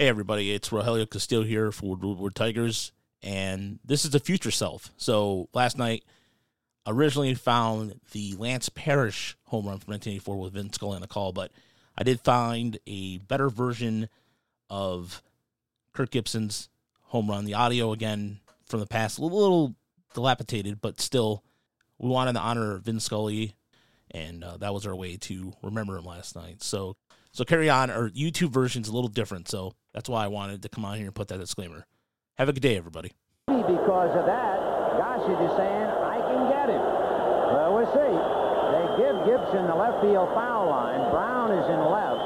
Hey, everybody, it's Rogelio Castillo here for Woodward Tigers, and this is the future self. So, last night, originally found the Lance Parrish home run from 1984 with Vin Scully on the call, but I did find a better version of Kirk Gibson's home run. The audio, again, from the past, a little dilapidated, but still, we wanted to honor Vin Scully, and uh, that was our way to remember him last night. So, so carry on. Our YouTube version's a little different, so that's why I wanted to come on here and put that disclaimer. Have a good day, everybody. Because of that, Gossage is saying, I can get him. Well, we'll see. They give Gibson the left field foul line. Brown is in left.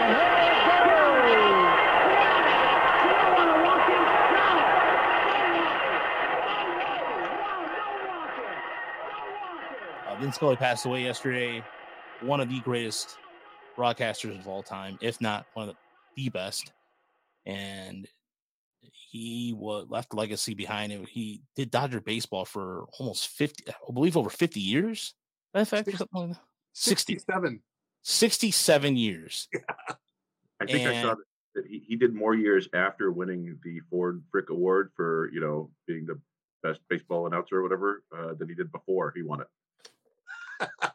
And here it goes! Uh, Scully passed away yesterday. One of the greatest broadcasters of all time, if not one of the, the best. And he was left a legacy behind him. He did Dodger baseball for almost 50, I believe over 50 years. Of fact, or something like that. 60, 67. 67 years. I think I saw that he, he did more years after winning the Ford Frick Award for you know being the best baseball announcer or whatever uh, than he did before he won it.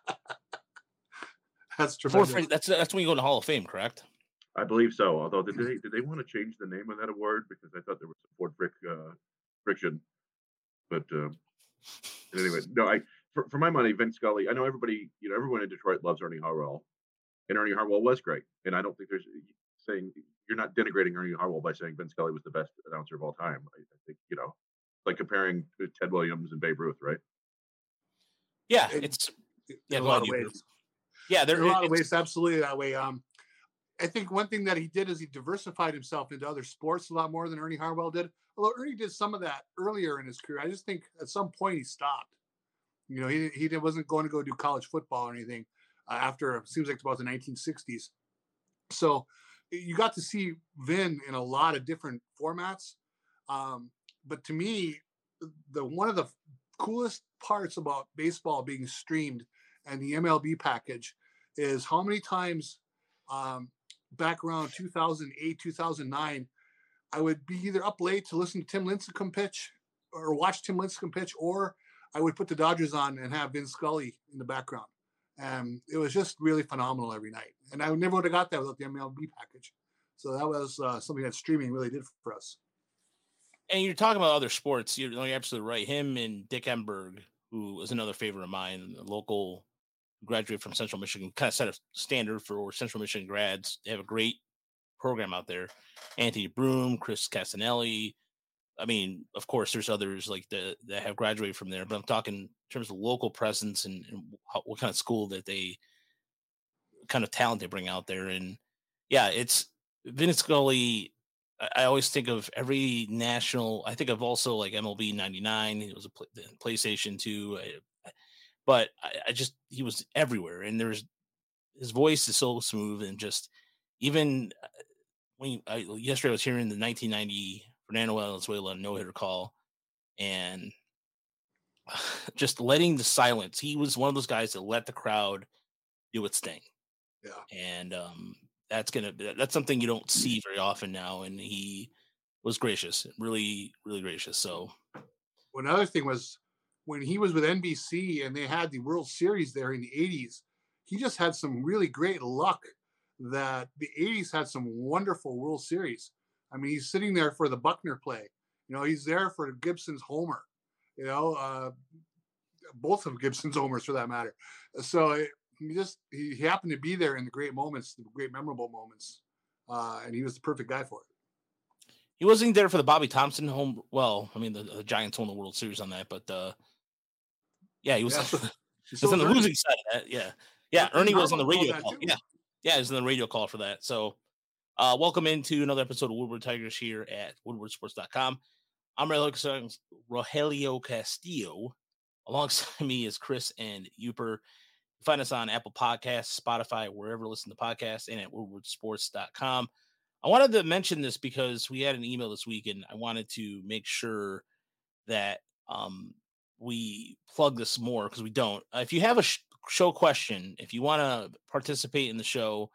That's Before tremendous. Frick- that's that's when you go to Hall of Fame, correct? I believe so. Although did they did they want to change the name of that award because I thought there was some Ford Frick uh, friction, but um, anyway, no. I for, for my money, Vin Scully. I know everybody. You know, everyone in Detroit loves Ernie Harwell, and Ernie Harwell was great. And I don't think there's saying you're not denigrating Ernie Harwell by saying Vin Scully was the best announcer of all time. I, I think you know, like comparing to Ted Williams and Babe Ruth, right? Yeah, And- it's in yeah, a lot ahead, of you, ways. Yeah. There, in a lot of ways, absolutely that way. Um, I think one thing that he did is he diversified himself into other sports a lot more than Ernie Harwell did. Although Ernie did some of that earlier in his career, I just think at some point he stopped. You know, he he wasn't going to go do college football or anything uh, after it seems like about the 1960s. So you got to see Vin in a lot of different formats. Um, but to me, the one of the coolest parts about baseball being streamed and the MLB package is how many times um, back around 2008, 2009, I would be either up late to listen to Tim Lincecum pitch or watch Tim Lincecum pitch, or I would put the Dodgers on and have Vin Scully in the background. And it was just really phenomenal every night. And I never would have got that without the MLB package. So that was uh, something that streaming really did for us. and you're talking about other sports. You're, you're absolutely right. Him and Dick Enberg, who is another favorite of mine, local graduate from Central Michigan, kind of set a standard for Central Michigan grads. They have a great program out there. Anthony Broom, Chris Castanelli. I mean, of course, there's others like the that have graduated from there, but I'm talking in terms of local presence and, and how, what kind of school that they, kind of talent they bring out there. And yeah, it's Vin Scully I- always think of every national. I think of also like MLB '99. It was a PlayStation 2, I- I- but I, I just he was everywhere, and there's his voice is so smooth and just even uh, when you- I, yesterday I was hearing the 1990 Fernando Valenzuela no hitter call, and just letting the silence. He was one of those guys that let the crowd do its thing Yeah. and um, that's gonna that's something you don't see very often now. And he was gracious, really, really gracious. So Well, another thing was when he was with NBC and they had the World Series there in the 80s, he just had some really great luck that the 80s had some wonderful World Series. I mean, he's sitting there for the Buckner play. You know, he's there for Gibson's homer, you know, uh, both of Gibson's homers for that matter. So he just, he, he happened to be there in the great moments, the great memorable moments. Uh, and he was the perfect guy for it. he wasn't there for the Bobby Thomson home. Well, I mean the, the Giants won the World Series on that, but uh, yeah, he was. Yeah, he was on the losing side of that. Yeah, yeah. Ernie was on the radio call. too. Yeah, yeah, he was on the radio call for that. So, uh, welcome into another episode of Woodward Tigers here at WoodwardSports.com. I'm Rogelio Rogelio Castillo. Alongside me is Chris and Uper. Find us on Apple Podcasts, Spotify, wherever you listen to podcasts, and at WoodwardSports.com. I wanted to mention this because we had an email this week, and I wanted to make sure that um, we plug this more because we don't. Uh, if you have a sh- show question, if you want to participate in the show,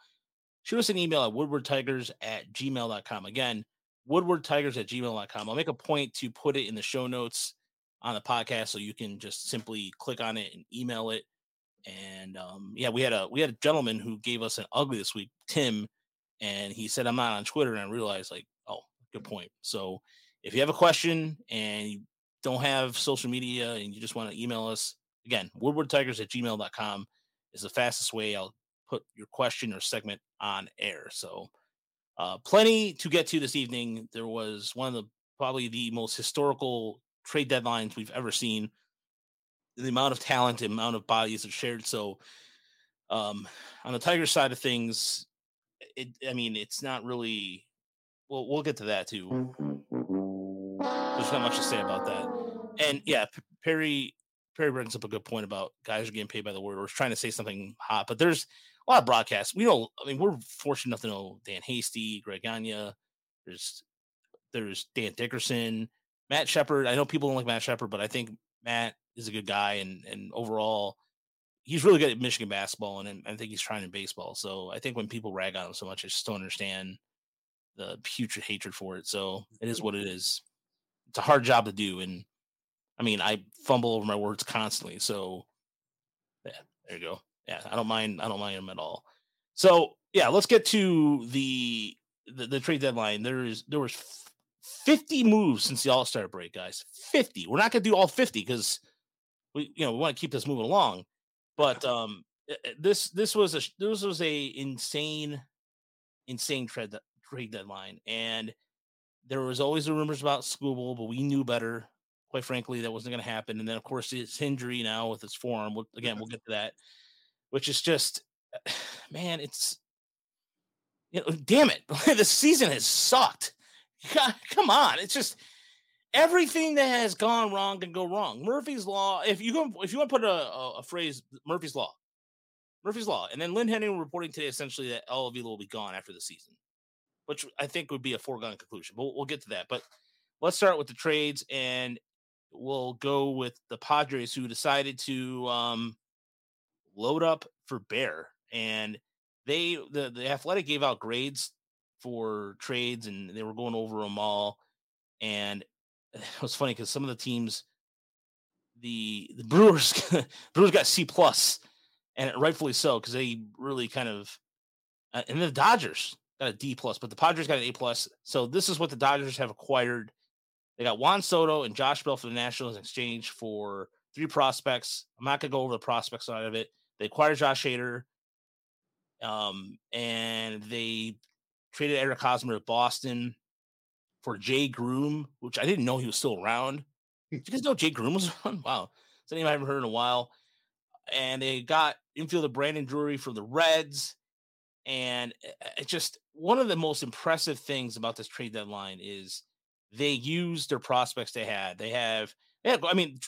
shoot us an email at woodwardtigers at gmail.com. Again, woodwardtigers at gmail.com. I'll make a point to put it in the show notes on the podcast so you can just simply click on it and email it. And um, yeah, we had a we had a gentleman who gave us an ugly this week, Tim, and he said I'm not on Twitter, and I realized like, oh, good point. So if you have a question and you don't have social media and you just want to email us, again, woodwardtigers at gmail.com is the fastest way. I'll put your question or segment on air. So uh, plenty to get to this evening. There was one of the probably the most historical trade deadlines we've ever seen. The amount of talent, the amount of bodies are shared. So um, on the Tigers side of things, it I mean it's not really. Well, we'll get to that too. There's not much to say about that. And yeah, Perry Perry brings up a good point about guys are getting paid by the word or trying to say something hot, but there's a lot of broadcasts. We know, I mean, we're fortunate enough to know Dan Hasty, Greg Gagne, there's there's Dan Dickerson, Matt Shepard. I know people don't like Matt Shepard, but I think Matt is a good guy and and overall he's really good at Michigan basketball and, I think he's trying in baseball. So I think when people rag on him so much, I just don't understand the putrid hatred for it. So it is mm-hmm. what it is. It's a hard job to do. And I mean, I fumble over my words constantly. So yeah, there you go yeah, I don't mind. I don't mind him at all. So yeah, let's get to the the, the trade deadline. There is there was 50 moves since the All Star break, guys. 50. We're not gonna do all 50 because we you know we want to keep this moving along. But um, eh, eh, this this was a this was a insane insane trade trade deadline, and there was always the rumors about Skubal, but we knew better. Quite frankly, that wasn't going to happen. And then, of course, his injury now with his forearm. We'll, again, we'll get to that which is just, man, it's, you know, damn it, the season has sucked. God, come on, it's just everything that has gone wrong can go wrong. Murphy's law. If you go, if you want to put a, a, a phrase, Murphy's law, Murphy's law, and then Lynn Henning reporting today essentially that Al Avila will be gone after the season, which I think would be a foregone conclusion. But we'll, get to that. But let's start with the trades, and we'll go with the Padres, who decided to um, load up for Bear, and they the the Athletic gave out grades for trades, and they were going over them all. And it was funny because some of the teams, the the Brewers Brewers got C plus, and rightfully so because they really kind of, uh, and the Dodgers got a D plus, but the Padres got an A plus. So this is what the Dodgers have acquired. They got Juan Soto and Josh Bell for the Nationals in exchange for three prospects. I'm not gonna go over the prospect side of it. They acquired Josh Hader, um, and they traded Eric Hosmer to Boston for Jay Groome, which I didn't know he was still around. Did you guys know Jay Groome was around? Wow, it's a name I haven't heard in a while. And they got infielder Brandon Drury for the Reds. And it's just one of the most impressive things about this trade deadline is they used their prospects they had. They have, they have I mean,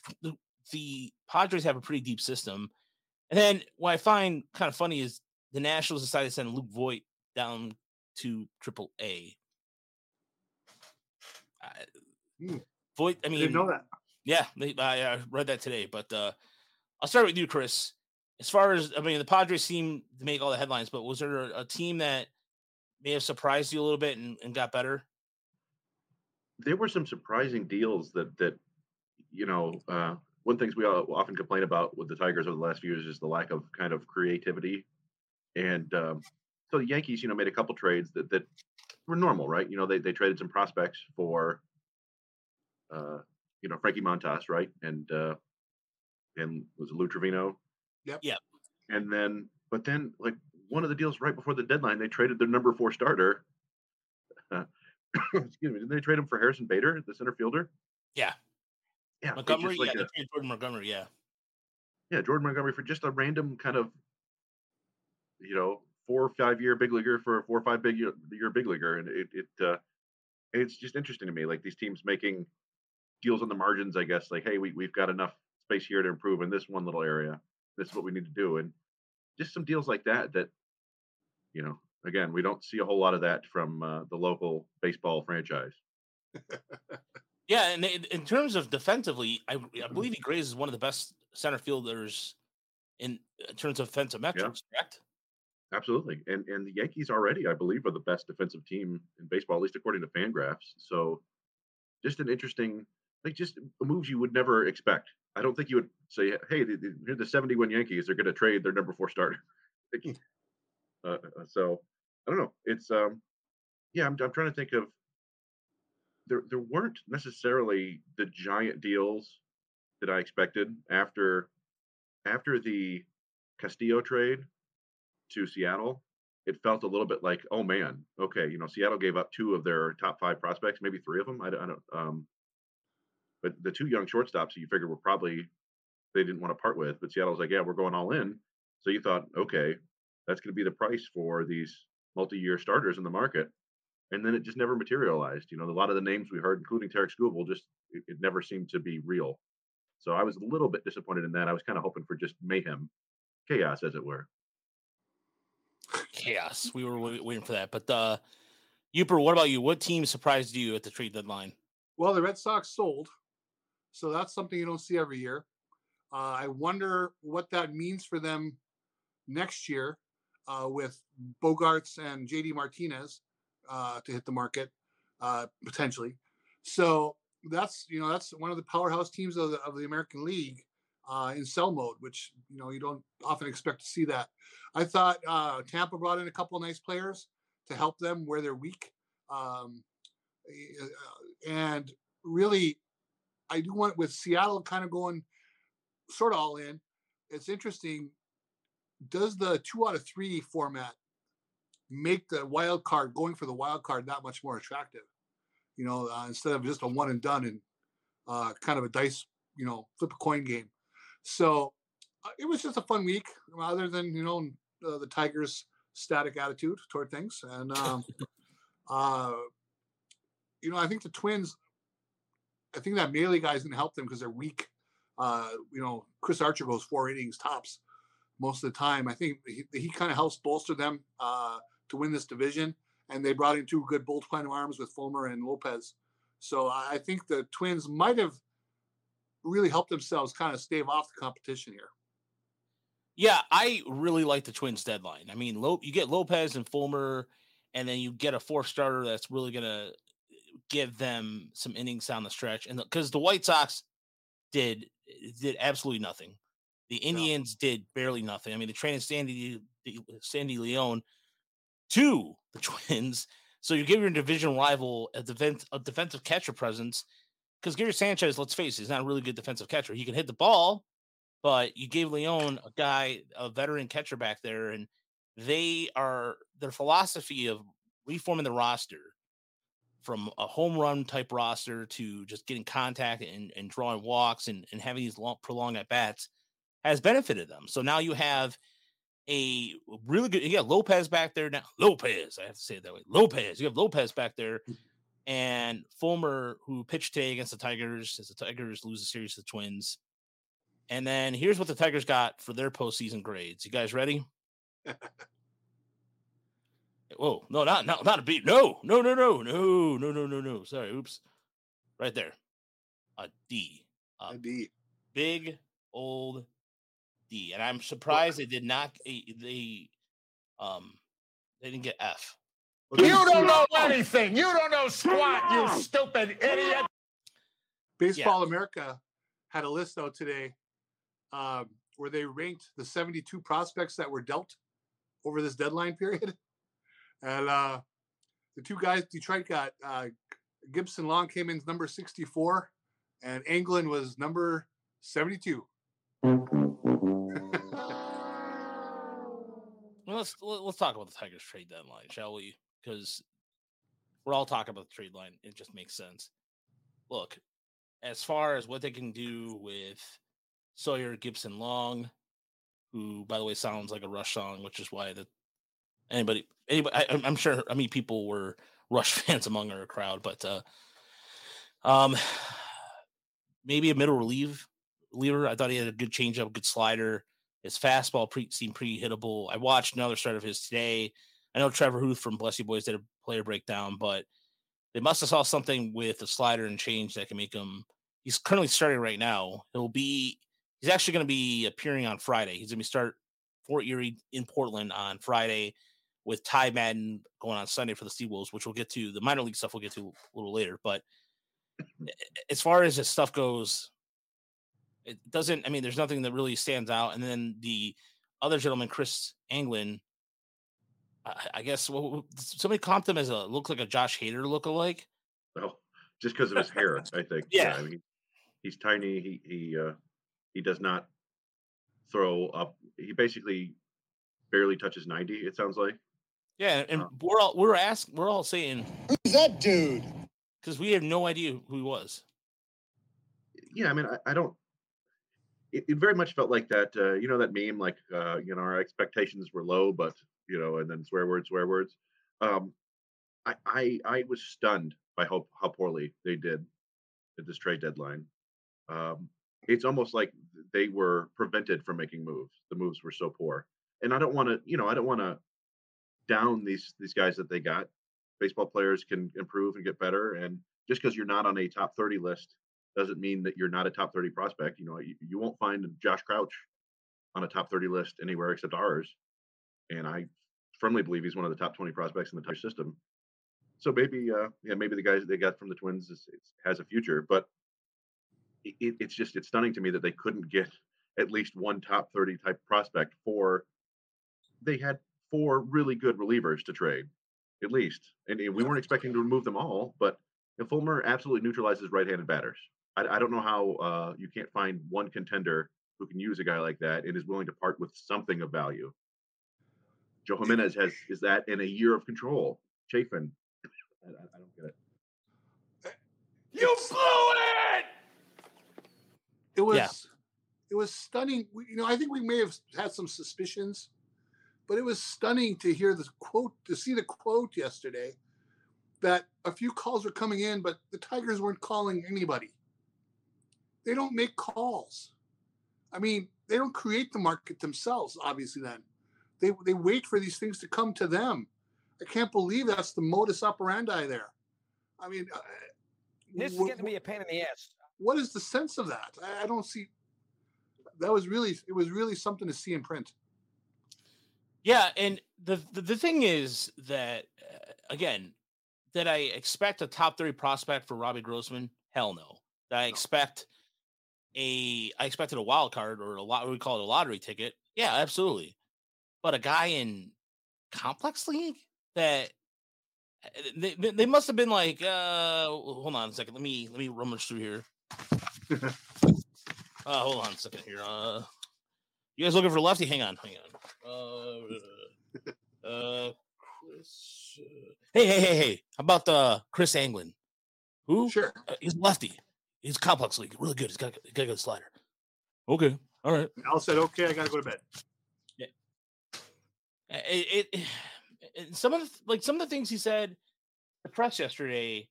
the, Padres have a pretty deep system. And then what I find kind of funny is the Nationals decided to send Luke Voit down to Triple A. Hmm. Voit, I mean, I know that. Yeah, they, I, I read that today. But uh, I'll start with you, Chris. As far as I mean, the Padres seem to make all the headlines, but was there a, team that may have surprised you a little bit and, and got better? There were some surprising deals that that you know uh, one things we often complain about with the Tigers over the last few years is the lack of kind of creativity. And um, so the Yankees, you know, made a couple trades that, that were normal, right? You know, they, they traded some prospects for, uh, you know, Frankie Montas, right? And, uh, and was it Lou Trivino? Yep. Yep. And then, but then like one of the deals right before the deadline, they traded their number four starter. Uh, excuse me. didn't they trade him for Harrison Bader, the center fielder? Yeah. Yeah, Montgomery, like yeah, a, Jordan Montgomery, yeah. Yeah, Jordan Montgomery for just a random kind of, you know, four or five year big leaguer for a four or five big year, year big leaguer, and it it uh, it's just interesting to me, like these teams making deals on the margins. I guess like, hey, we we've got enough space here to improve in this one little area. This is what we need to do, and just some deals like that. That you know, again, we don't see a whole lot of that from uh, the local baseball franchise. Yeah, and in terms of defensively, I, I believe he Graves is one of the best center fielders in, in terms of defensive metrics. Yeah. Correct? Absolutely, and and the Yankees already, I believe, are the best defensive team in baseball, at least according to Fangraphs. So, just an interesting, like, just moves you would never expect. I don't think you would say, "Hey, the, the, the 71 Yankees are going to trade their number four starter." uh, uh, so, I don't know. It's um, yeah, I'm I'm trying to think of. There there weren't necessarily the giant deals that I expected after after the Castillo trade to Seattle, it felt a little bit like, oh man, okay, you know, Seattle gave up two of their top five prospects, maybe three of them. I, I don't, um, but the two young shortstops you figured were probably they didn't want to part with, but Seattle's like, yeah, we're going all in. So you thought, okay, that's going to be the price for these multi-year starters in the market, and then it just never materialized. You know, a lot of the names we heard, including Tarik Skubal, just it, it never seemed to be real. So I was a little bit disappointed in that. I was kind of hoping for just mayhem, chaos, as it were chaos. We were waiting for that. But uh Uper, what about you? What team surprised you at the trade deadline? Well, the Red Sox sold. So that's something you don't see every year. Uh, I wonder what that means for them next year uh, with Bogaerts and JD Martinez uh, to hit the market uh, potentially. So that's you know that's one of the powerhouse teams of the, of the American League uh, in sell mode, which you know you don't often expect to see that. I thought uh, Tampa brought in a couple of nice players to help them where they're weak, um, and really, I do want with Seattle kind of going sort of all in. It's interesting. Does the two out of three format make the wild card going for the wild card that much more attractive? You know, uh, instead of just a one and done and uh, kind of a dice, you know, flip a coin game. So uh, it was just a fun week, other than you know the Tigers' static attitude toward things, and um, uh, you know I think the Twins. I think that Maile guys to help them because they're weak. Uh, you know, Chris Archer goes four innings tops most of the time. I think he, he kind of helps bolster them uh, to win this division. And they brought in two good bullpen arms with Fulmer and Lopez. So I think the Twins might have really helped themselves kind of stave off the competition here. Yeah, I really like the Twins deadline. I mean, you get Lopez and Fulmer, and then you get a fourth starter that's really going to give them some innings down the stretch. And because the, the, White Sox did did absolutely nothing, the Indians no. did barely nothing. I mean, they traded Sandy Sandy León to the Twins, so you give your division rival a, defense, a defensive catcher presence because Gary Sanchez, let's face it, he's not a really good defensive catcher. He can hit the ball, but you gave León a guy, a veteran catcher back there, and they are their philosophy of reforming the roster from a home run type roster to just getting contact and, and drawing walks and, and having these long prolonged at bats has benefited them. So now you have a really good yeah Lopez back there now. Lopez, I have to say it that way. Lopez, you have Lopez back there mm. and Fulmer, who pitched today against the Tigers, as the Tigers lose the series to the Twins. And then here's what the Tigers got for their postseason grades. You guys ready? Whoa, no, not not not a beat. No, no, no, no, no, no, no, no, no. Sorry, oops. Right there. A D. A, a D. Big old D. And I'm surprised they did not they um they didn't get F. You don't know anything. You don't know squat, you stupid idiot. Baseball yeah. America had a list though today um, where they ranked the 72 prospects that were dealt over this deadline period. And uh, the two guys Detroit got uh, Gipson-Long came in number 64, and Anglin was number 72. Well, let's let's talk about the Tigers trade deadline, shall we? because we're all talking about the trade line. It just makes sense. Look, as far as what they can do with Sawyer Gipson-Long, who, by the way, sounds like a Rush song, which is why that anybody, anybody, I, am sure. I mean, people were Rush fans among our crowd, but uh, um, maybe a middle relief reliever. I thought he had a good changeup, good slider. His fastball pre- seemed pretty hittable. I watched another start of his today. I know Trevor Huth from Bless You Boys did a player breakdown, but they must have saw something with the slider and change that can make him. He's currently starting right now. He'll be. He's actually going to be appearing on Friday. He's going to start Fort Erie in Portland on Friday, with Ty Madden going on Sunday for the Seawolves, which we'll get to. The minor league stuff we'll get to a little later. But as far as this stuff goes, it doesn't. I mean, there's nothing that really stands out. And then the other gentleman, Kris Anglin, I, I guess well, somebody comped him as a look like a Josh Hader look-alike. Well, just because of his hair, I think. Yeah. I mean, he's tiny. He he uh, he does not throw up. He basically barely touches ninety. It sounds like. Yeah, and we're all we're asking we're all saying Who's that dude? because we have no idea who he was. yeah, I mean, I, I don't. It, it very much felt like that. Uh, you know that meme, like uh, you know, our expectations were low, but you know, and then swear words, swear words. Um, I, I I was stunned by how how poorly they did at this trade deadline. Um, it's almost like they were prevented from making moves. The moves were so poor, and I don't want to, you know, I don't want to down these these guys that they got. Baseball players can improve and get better, and just because you're not on a top 30 list doesn't mean that you're not a top 30 prospect. You know, you, you won't find Josh Crouch on a top 30 list anywhere except ours. And I firmly believe he's one of the top 20 prospects in the entire system. So maybe, uh, yeah, maybe the guys that they got from the Twins is, has a future, but it- it's just it's stunning to me that they couldn't get at least one top 30 type prospect for. They had four really good relievers to trade, at least, and, and we weren't expecting to remove them all, but and Fulmer absolutely neutralizes right-handed batters. I, I don't know how uh, you can't find one contender who can use a guy like that and is willing to part with something of value. Joe Jimenez has is that in a year of control. Chafin, I, I I don't get it. You blew it! It was Yeah. it was stunning. You know, I think we may have had some suspicions, but it was stunning to hear the quote, to see the quote yesterday that a few calls were coming in, but the Tigers weren't calling anybody. They don't make calls. I mean, they don't create the market themselves, obviously, then. They they wait for these things to come to them. I can't believe that's the modus operandi there. I mean, uh, This is getting to be a pain in the ass. what is the sense of that? I, I don't see. That was really it was really something to see in print. Yeah, and the the, the thing is that uh, again, did I expect a top three prospect for Robbie Grossman? Hell no. That I expect a I expected a wild card or a lot we call it a lottery ticket. Yeah, absolutely. But a guy in complex league that uh, they, they they must have been like uh hold on a second let me let me rummage through here uh hold on a second here uh you guys looking for lefty? Hang on hang on. Uh uh chris uh, hey hey hey hey how about uh kris anglin? Who? Sure. uh, he's lefty. He's complex league really good. He's got, he's got a good slider. Okay all right. Al said, "Okay, I got to go to bed." Yeah. it, it, it some of the, like some of the things he said the press yesterday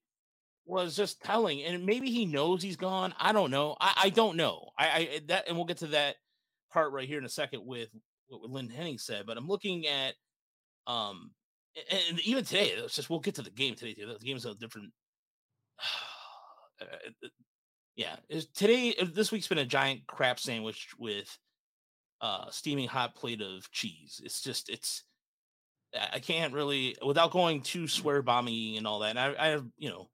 was just telling and maybe he knows he's gone. I don't know. I, I don't know. I, I that and we'll get to that part right here in a second with what lynn henning said but i'm looking at um and, even today it's just we'll get to the game today too. the game's a different uh, yeah today uh, this week's been a giant crap sandwich with uh steaming hot plate of cheese it's just it's I- I can't really without going too swear bombing and all that. And I, I have you know,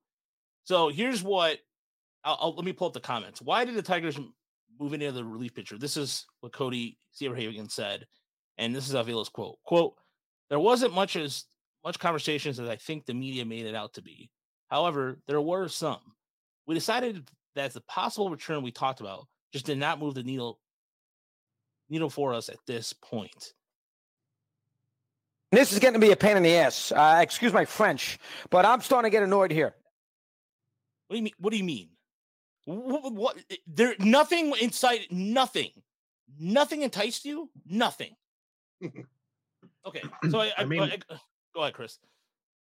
so here's what I'll, I'll let me pull up the comments. Why did the Tigers m- into the relief pitcher? This is what Cody Stavenhagen said, and this is Avila's quote: "Quote: There wasn't much as much conversations as I think the media made it out to be. However, there were some. We decided that the possible return we talked about just did not move the needle needle for us at this point." This is getting to be a pain in the ass. Uh, excuse my French, but I'm starting to get annoyed here. What do you mean? What do you mean? What, what there nothing inside nothing. Nothing enticed you? Nothing. okay. So I, I, I mean- I- go ahead, Chris.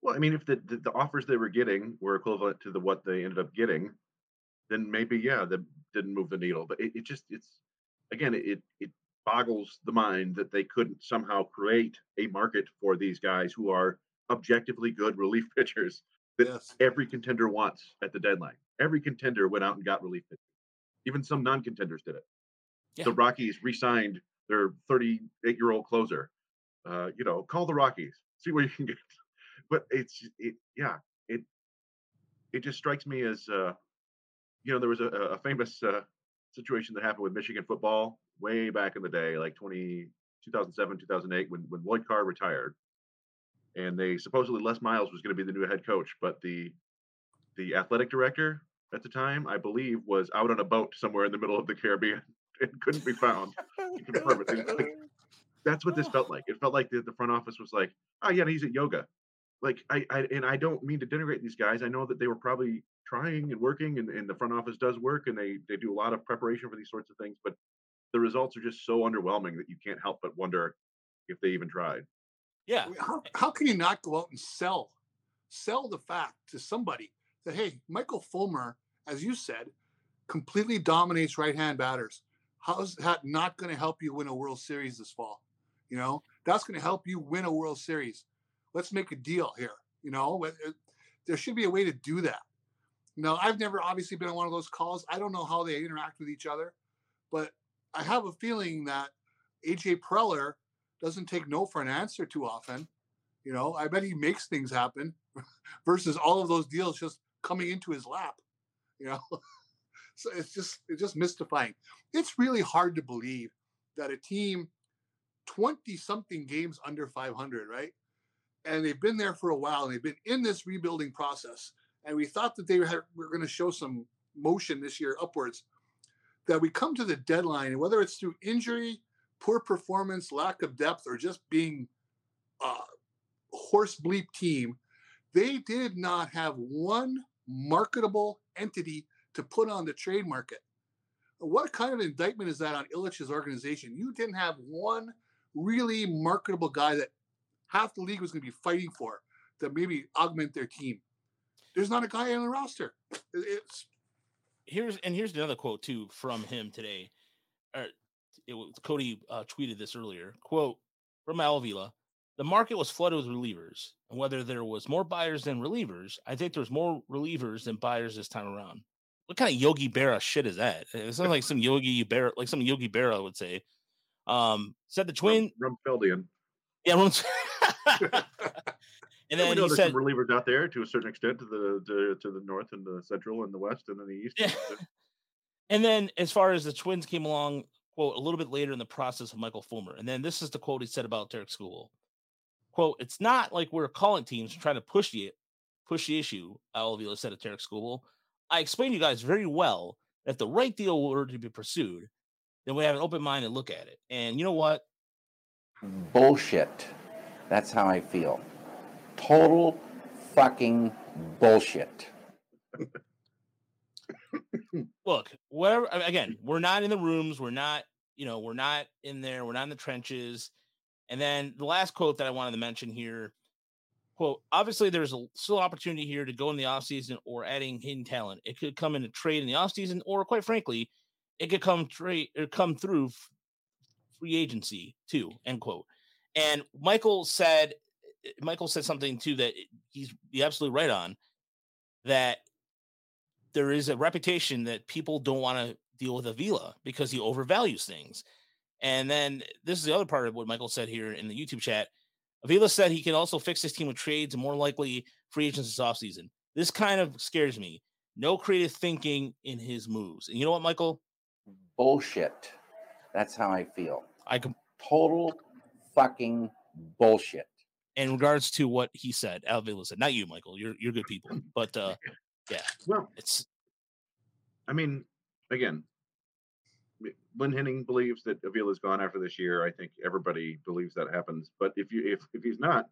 Well, I mean, if the, the, the offers they were getting were equivalent to the what they ended up getting, then maybe yeah, that didn't move the needle. But it, it just it's again it it boggles the mind that they couldn't somehow create a market for these guys who are objectively good relief pitchers that Yes. every contender wants at the deadline. Every contender went out and got relief pitchers. Even some non-contenders did it. Yeah. The Rockies re-signed their 38 year old closer. Uh, you know, call the Rockies, see what you can get. But it's it, yeah, it it just strikes me as uh, you know, there was a, a famous uh, situation that happened with Michigan football way back in the day, like 20, 2007, 2008, when when Lloyd Carr retired, and they supposedly Les Miles was going to be the new head coach, but the the athletic director at the time, I believe, was out on a boat somewhere in the middle of the Caribbean and couldn't be found to confirm it. Like, that's what this felt like. It felt like the, the front office was like, "Oh yeah, he's at yoga." Like I, I and I don't mean to denigrate these guys. I know that they were probably trying and working, and, and the front office does work, and they they do a lot of preparation for these sorts of things. But the results are just so underwhelming that you can't help but wonder if they even tried. Yeah. How, how can you not go out and sell, sell the fact to somebody that hey, Michael Fulmer, as you said, completely dominates right-hand batters. How's that not going to help you win a World Series this fall? You know, that's going to help you win a World Series. Let's make a deal here. You know, it- uh, there should be a way to do that. Now, I've never obviously been on one of those calls. I don't know how they interact with each other, but I have a feeling that AJ Preller doesn't take no for an answer too often. You know, I bet he makes things happen versus all of those deals just coming into his lap. You know, so it's just it's just mystifying. It's really hard to believe that a team 20 something games under 500, right? And they've been there for a while and they've been in this rebuilding process. And we thought that they had, were going to show some motion this year upwards. That we come to the deadline, and whether it's through injury, poor performance, lack of depth, or just being a horse bleep team, they did not have one marketable entity to put on the trade market. What kind of indictment is that on Ilitch's organization? You didn't have one really marketable guy that half the league was going to be fighting for to maybe augment their team. There's not a guy on the roster. It's here's and here's another quote too from him today. Or it was Cody uh, tweeted this earlier. Quote from Al Avila: "The market was flooded with relievers, and whether there was more buyers than relievers, I think there's more relievers than buyers this time around." What kind of Yogi Berra shit is that? It sounds like some Yogi Berra, like some Yogi Berra I would say. Um, said the twin, Rum, Rumsfeldian. yeah, everyone's- and Yeah, we then know he there's said, some relievers out there to a certain extent to the to, to the north and the central and the west and then the east. Yeah. And then as far as the twins came along, quote, a little bit later in the process of Michael Fulmer. And then this is the quote he said about Tarik Skubal. Quote, it's not like we're calling teams trying to push the push the issue, Al Avila said at Tarik Skubal. I explained to you guys very well that if the right deal were to be pursued, then we have an open mind and look at it. And you know what? Bullshit. That's how I feel. Total fucking bullshit. look, where again, we're not in the rooms, we're not, you know, we're not in there, we're not in the trenches. And then the last quote that I wanted to mention here, quote, obviously there's a still opportunity here to go in the offseason or adding hidden talent. It could come in a trade in the offseason, or quite frankly, it could come trade or come through free agency too, end quote. And Michael said Michael said something too that he's absolutely right on that there is a reputation that people don't want to deal with Avila because he overvalues things. And then this is the other part of what Michael said here in the YouTube chat. Avila said he can also fix his team with trades and more likely free agents this offseason. This kind of scares me. No creative thinking in his moves. And you know what, Michael? Bullshit. That's how I feel. I can Total fucking bullshit. in regards to what he said, Avila said, not you, Michael. You're you're good people. But uh yeah, Well, it's I mean, again, m- Lynn Henning believes that Avila's gone after this year. I think everybody believes that happens. But if you if if he's not,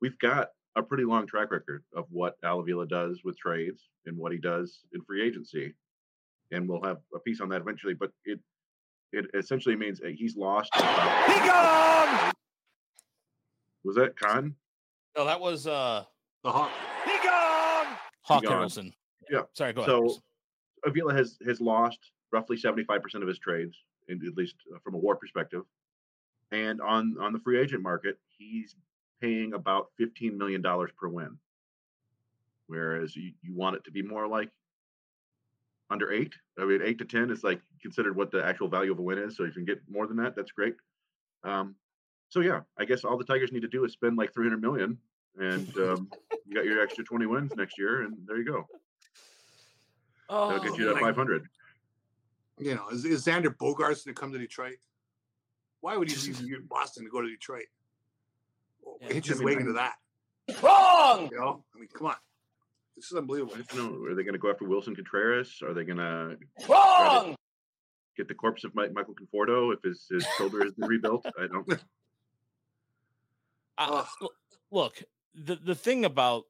we've got a pretty long track record of what Al Avila does with trades and what he does in free agency, and we'll have a piece on that eventually. But it it essentially means he's lost. about- Was that Khan? no, that was uh the Hawk. Hawk gone. Harrelson. Yeah. Sorry, go ahead. So Avila has has lost roughly seventy five percent of his trades, at least uh, from a war perspective. And on on the free agent market, he's paying about fifteen million dollars per win. Whereas you, you want it to be more like under eight. I mean, eight to ten is like considered what the actual value of a win is. So if you can get more than that, that's great. Um, so yeah, I guess all the Tigers need to do is spend like three hundred million, and um, you got your extra twenty wins next year, and there you go. That'll get you five hundred. You know, is, is Xander Bogaerts going to come to Detroit? Why would he leave Boston to go to Detroit? Well, Yeah, Hitch I is waiting I- to that. Wrong. You know, I mean, come on, this is unbelievable. I don't know. Are they going to go after Willson Contreras? Are they going to Wrong. get the corpse of Mi- Michael Conforto if his, his shoulder has been rebuilt? I don't. I- uh, Ugh. look- look, the the thing about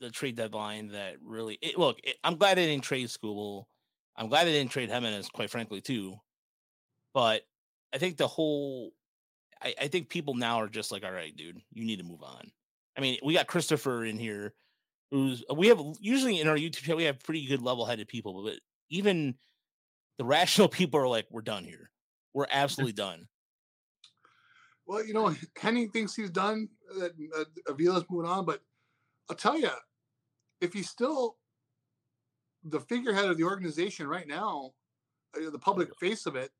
the trade deadline that really it, look, it, I'm glad they didn't trade Skubal. I'm glad they didn't trade Jimenez, quite frankly, too. But I think the whole, I, I think people now are just like, all right, dude, you need to move on. I mean, we got Christopher in here, who's we have usually in our YouTube channel we have pretty good level-headed people, but even the rational people are like, we're done here. We're absolutely done. Well, you know, Henning thinks he's done. That uh, Avila's moving on, but I'll tell you, if he's still the figurehead of the organization right now, uh, the public face of it,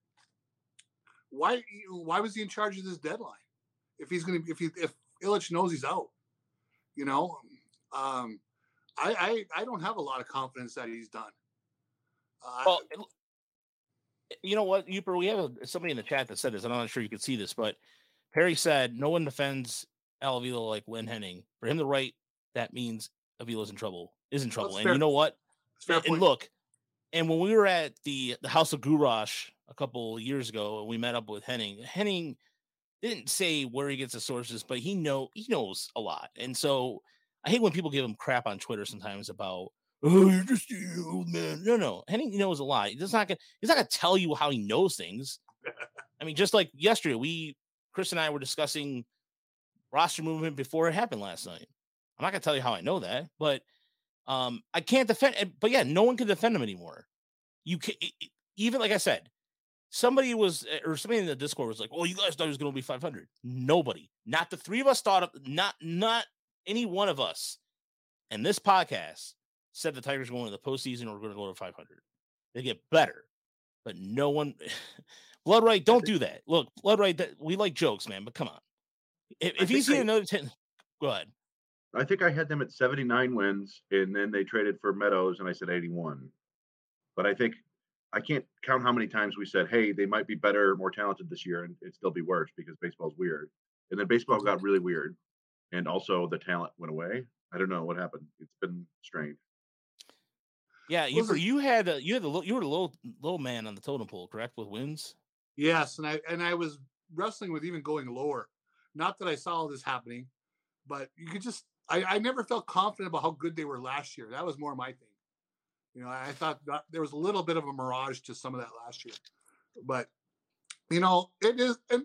why why was he in charge of this deadline? If he's going to, if he if Ilitch knows he's out, you know, um, I, I I don't have a lot of confidence that he's done. Uh, Well, you know what, Uper, we have somebody in the chat that said this, and I'm not sure you can see this, but Perry said no one defends Al Avila like Lynn Henning. For him to write, that means Avila's in trouble, is in trouble. That's and fair. you know what? It's a fair and, and look, and when we were at the the House of Gurash a couple years ago, and we met up with Henning, Henning didn't say where he gets the sources, but he know he knows a lot. And so I hate when people give him crap on Twitter sometimes about oh you're just you old man. No, no, Henning knows a lot. He's not gonna he's not gonna tell you how he knows things. I mean, just like yesterday, we Chris and I were discussing roster movement before it happened last night. I'm not gonna tell you how I know that, but um, I can't defend. But yeah, no one can defend him anymore. You can even like I said, somebody was eh, or somebody in the Discord was like, "Oh, you guys thought it was going to be 500." Nobody, not the three of us thought of, not not any one of us, and this podcast said the Tigers going to the postseason or going to go to 500. They get better, but no one. Blood right, don't do that. Look, Blood right, that we like jokes, man, but come on. If, if he's another 10, go ahead. I think I had them at 79 wins, and then they traded for Meadows, and I said 81. But I think I can't count how many times we said, "Hey, they might be better, more talented this year," and it'd still be worse because baseball's weird. And then baseball got really weird, and also the talent went away. I don't know what happened. It's been strange. Yeah, you Listen- you had a, you had the low, you were the low low man on the totem pole, correct? With wins. Yes, and I and I was wrestling with even going lower. Not that I saw all this happening, but you could just I, I never felt confident about how good they were last year. That was more my thing. You know, I thought that there was a little bit of a mirage to some of that last year. But you know, it is and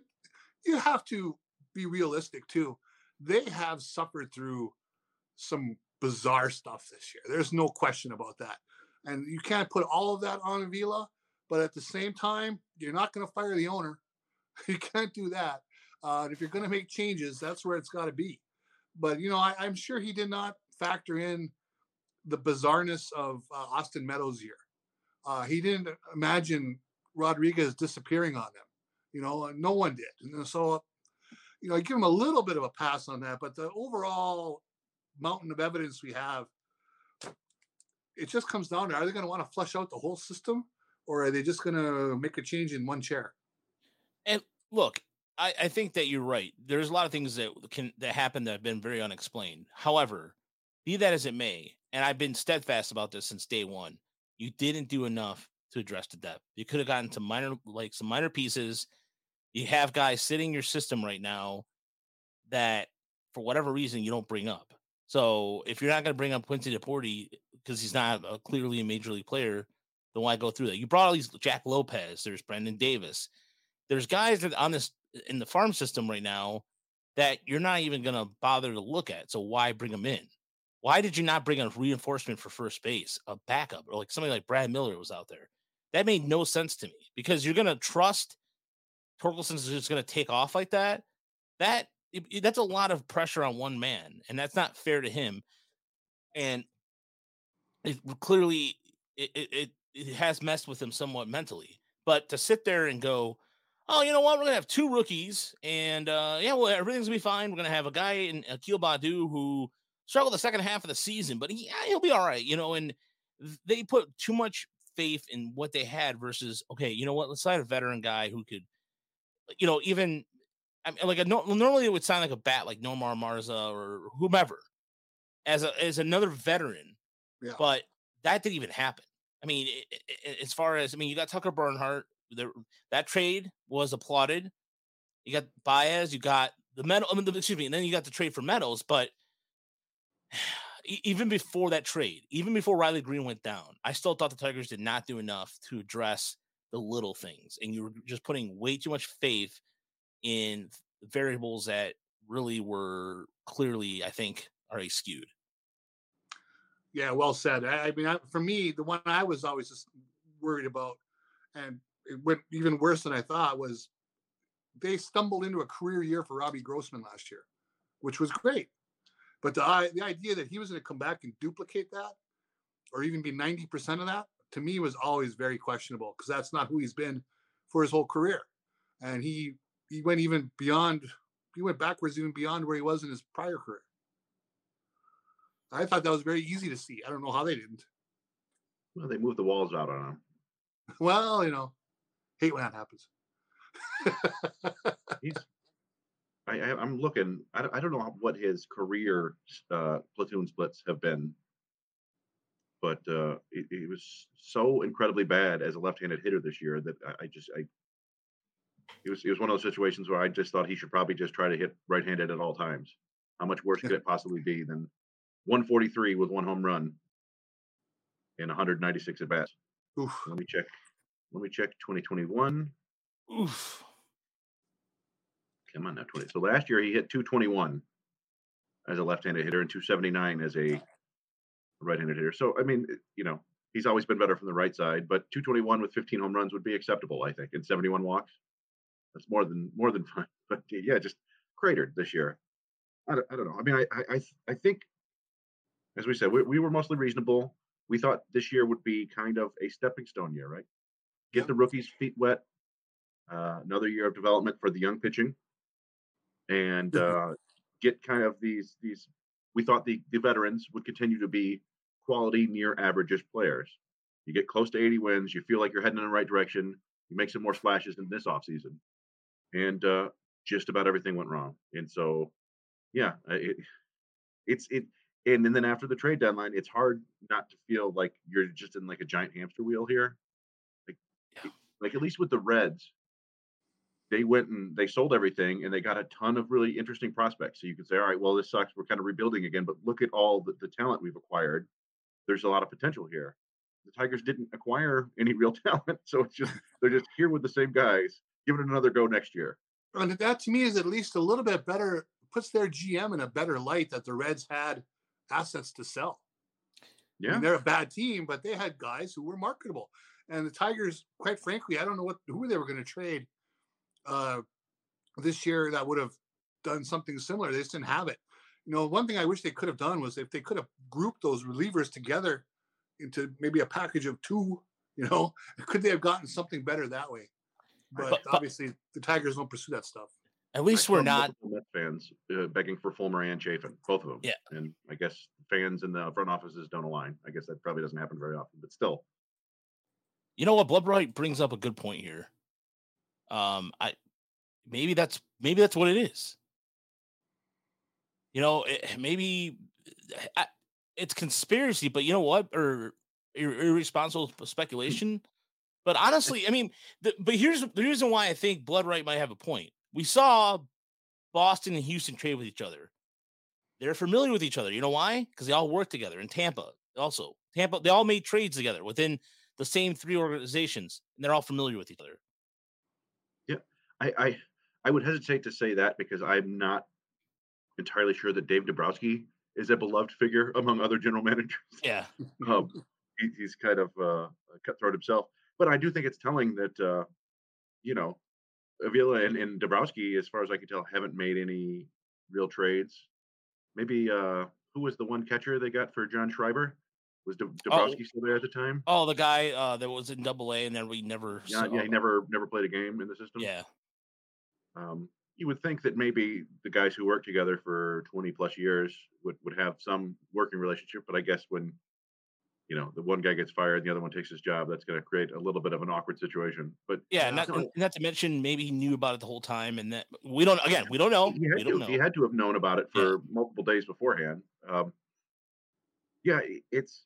you have to be realistic too. They have suffered through some bizarre stuff this year. There's no question about that. And you can't put all of that on Avila, but at the same time, you're not going to fire the owner. You can't do that. Uh, if you're going to make changes, that's where it's got to be. But you know, I, I'm sure he did not factor in the bizarreness of uh, Austin Meadows' year. Uh, he didn't imagine Rodriguez disappearing on them. You know, no one did. And so, you know, I give him a little bit of a pass on that. But the overall mountain of evidence we have, it just comes down to: Are they going to want to flush out the whole system, or are they just going to make a change in one chair? And look, I, I think that you're right. There's a lot of things that can that happen that have been very unexplained. However, be that as it may, and I've been steadfast about this since day one, you didn't do enough to address the depth. You could have gotten to minor like some minor pieces. You have guys sitting in your system right now that for whatever reason you don't bring up. So if you're not going to bring up Quincy Deporte because he's not a, clearly a major league player, then why go through that? You brought all these Jack Lopez, there's Brendan Davis, there's guys that on this in the farm system right now that you're not even going to bother to look at. So why bring them in? Why did you not bring a reinforcement for first base, a backup, or like somebody like Brad Miller was out there? That made no sense to me because you're going to trust Torkelson's just going to take off like that. That that's a lot of pressure on one man, and that's not fair to him. And it clearly it, it it has messed with him somewhat mentally. But to sit there and go, oh, you know what? We're gonna have two rookies, and uh, yeah, well, everything's gonna be fine. We're gonna have a guy in Akil Baddoo who struggled the second half of the season, but he, he'll be all right, you know. And they put too much faith in what they had versus okay, you know what? Let's sign a veteran guy who could, you know, even I mean, like a normally it would sound like a bat like Nomar Mazara or whomever as a as another veteran, Yeah. but that didn't even happen. I mean, i- i- as far as I mean, you got Tucker Barnhart. That trade was applauded. You got Baez. You got the metal. I mean, the, excuse me, and then you got the trade for Metals. But even before that trade, even before Riley Greene went down, I still thought the Tigers did not do enough to address the little things, and you were just putting way too much faith in variables that really were clearly, I think, already skewed. Yeah, well said. I, I mean, I, for me, the one I was always just worried about, and it went even worse than I thought, was they stumbled into a career year for Robbie Grossman last year, which was great. But the the idea that he was going to come back and duplicate that, or even be ninety percent of that, to me was always very questionable because that's not who he's been for his whole career, and he he went even beyond, he went backwards even beyond where he was in his prior career. I thought that was very easy to see. I don't know how they didn't. Well, they moved the walls out on him. Well, you know, hate when that happens. He's. I, I'm looking. I, don't- I don't know what his career uh, platoon splits have been, but uh, it, it was so incredibly bad as a left-handed hitter this year that I, I just I. It was it was one of those situations where I just thought he should probably just try to hit right-handed at all times. How much worse could it possibly be than 143 with one home run and 196 at bats? Oof. Let me check. Let me check 2021. Oof. Come on now, 20. So last year he hit 221 as a left-handed hitter and 279 as a right-handed hitter. So I mean, you know, he's always been better from the right side, but 221 with 15 home runs would be acceptable, I think, and 71 walks. That's more than more than fine. But yeah, just cratered this year. I don't, I don't know. I mean, I I I, I think, as we said, we, we were mostly reasonable. We thought this year would be kind of a stepping stone year, right? Get the rookies' feet wet. Uh, another year of development for the young pitching and Mhm. uh, get kind of these these. We thought the the veterans would continue to be quality near averageish players. You get close to 80 wins, you feel like you're heading in the right direction. You make some more splashes in this offseason. And uh, just about everything went wrong. And so, yeah, it, it's it. And, and then after the trade deadline, it's hard not to feel like you're just in like a giant hamster wheel here. Like, Yeah. like at least with the Reds, they went and they sold everything and they got a ton of really interesting prospects. So you could say, all right, well, this sucks. We're kind of rebuilding again, but look at all the, the talent we've acquired. There's a lot of potential here. The Tigers didn't acquire any real talent, so it's just they're just here with the same guys. Give it another go next year. And that to me is at least a little bit better, puts their GM in a better light that the Reds had assets to sell. I Yeah, mean, they're a bad team, but they had guys who were marketable. And the Tigers, quite frankly, I don't know what who they were going to trade uh, this year that would have done something similar. They just didn't have it. You know, one thing I wish they could have done was if they could have grouped those relievers together into maybe a package of two. You know, could they have gotten something better that way? But, But- but- obviously, the Tigers don't pursue that stuff. At least saw we're not. Mets fans uh, begging for Fulmer and Chafin, both of them. Yeah. and I guess fans in the front offices don't align. I guess that probably doesn't happen very often, but still, You know what? Blood Bright brings up a good point here. Um, I maybe that's maybe that's what it is. You know, it, maybe eh, I, it's conspiracy, but you know what? Or ir- irresponsible hmm. speculation. But honestly, I mean, the, but here's the reason why I think Blood Right might have a point. We saw Boston and Houston trade with each other. They're familiar with each other. You know why? Because they all work together. In Tampa, also Tampa, they all made trades together within the same three organizations, and they're all familiar with each other. I, I I would hesitate to say that because I'm not entirely sure that Dave Dombrowski is a beloved figure among other general managers. Yeah, um, he, he's kind of uh, cutthroat himself. But I do think it's telling that uh, you know Avila and, and Dombrowski, as far as I can tell, haven't made any real trades. Maybe uh, who was the one catcher they got for John Schreiber? Was D- Dombrowski still there at the time? Oh, the guy uh, that was in Double A, and then we never. Yeah, yeah, he never never played a game in the system. Yeah, Um, you would think that maybe the guys who worked together for 20 plus years would, would have some working relationship, but I guess when you know the one guy gets fired and the other one takes his job, that's going to create a little bit of an awkward situation. But yeah. Not, so- not to mention, maybe he knew about it the whole time, and that we don't. Again, we don't know. he had, don't to, know. he had to have known about it Yeah. for multiple days beforehand. Um, yeah, it's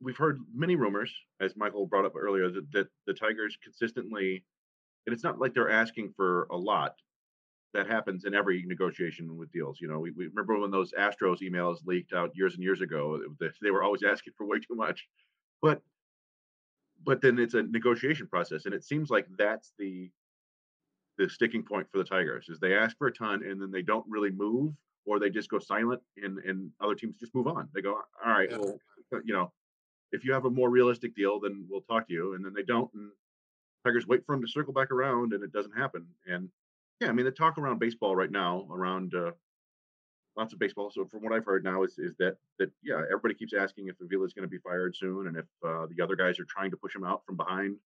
we've heard many rumors, as Michael brought up earlier, that, that the Tigers consistently, and it's not like they're asking for a lot. That happens in every negotiation with deals. You know, we, we remember when those Astros emails leaked out years and years ago. They, were always asking for way too much, but but then it's a negotiation process, and it seems like that's the the sticking point for the Tigers is they ask for a ton and then they don't really move or they just go silent and and other teams just move on. They go, all right, well, you know, if you have a more realistic deal, then we'll talk to you. And then they don't, and Tigers wait for them to circle back around, and it doesn't happen. And yeah, I mean, the talk around baseball right now, around uh, lots of baseball. So from what I've heard now is is that that yeah, everybody keeps asking if Avila is going to be fired soon, and if uh, the other guys are trying to push him out from behind.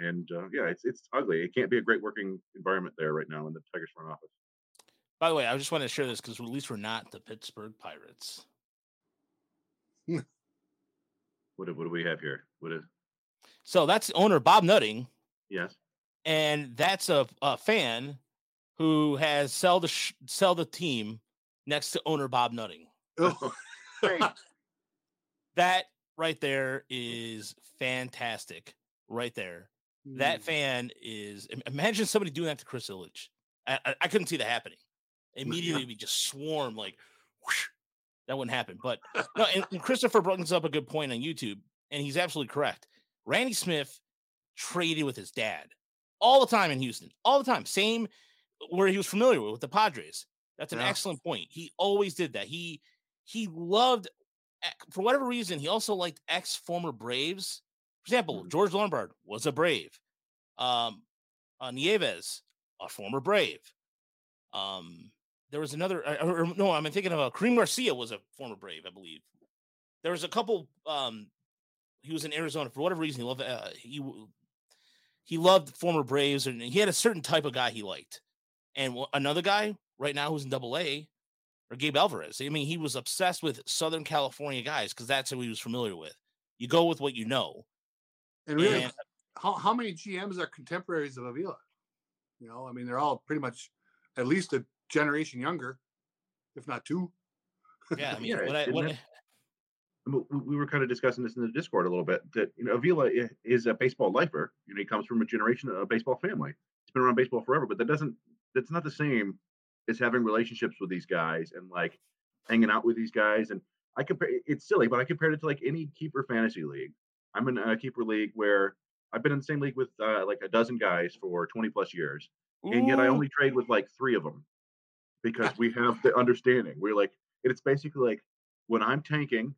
And uh, yeah, it's it's ugly. It can't be a great working environment there right now in the Tigers front office. By the way, I just want to share this because at least we're not the Pittsburgh Pirates. What do, what do we have here? What is So that's owner Bob Nutting, yes? and that's a, a fan who has sell the sh- sell the team next to owner Bob Nutting. Oh, That right there is fantastic. Right there, that hmm. fan is. Imagine somebody doing that to Chris Ilitch. I, I, I couldn't see that happening. Immediately, we just swarm like whoosh, that wouldn't happen. But no, and, and Christopher brings up a good point on YouTube, and he's absolutely correct. Randy Smith traded with his dad all the time in Houston, all the time. Same where he was familiar with, with the Padres. That's an Yeah. excellent point. He always did that. He he loved for whatever reason. He also liked ex former Braves. For example, Mhm. George Lombard was a Brave. Um, uh, Nieves, a former Brave. Um, there was another. uh, Or, no, I'm thinking of a Karim Garcia was a former Brave, I believe. There was a couple. Um, he was in Arizona for whatever reason. He loved. Uh, he he loved former Braves, and he had a certain type of guy he liked. And another guy right now who's in Double A, or Gabe Alvarez. I mean, he was obsessed with Southern California guys because that's who he was familiar with. You go with what you know. And really, And- how, how many GMs are contemporaries of Avila? You know, I mean, they're all pretty much at least a generation younger, if not two. Yeah, I mean, Yeah, what I, what I- I mean, we- we were kind of discussing this in the Discord a little bit. That you know, Avila is a baseball lifer. You know, he comes from a generation of a baseball family. He's been around baseball forever, but that doesn't. That's not the same as having relationships with these guys and like hanging out with these guys. And I compare. It's silly, but I compared it to like any keeper fantasy league. I'm in a keeper league where I've been in the same league with uh, like a dozen guys for 20 plus years, and yet I only trade with like three of them because we have the understanding. We're like, it's basically like when I'm tanking,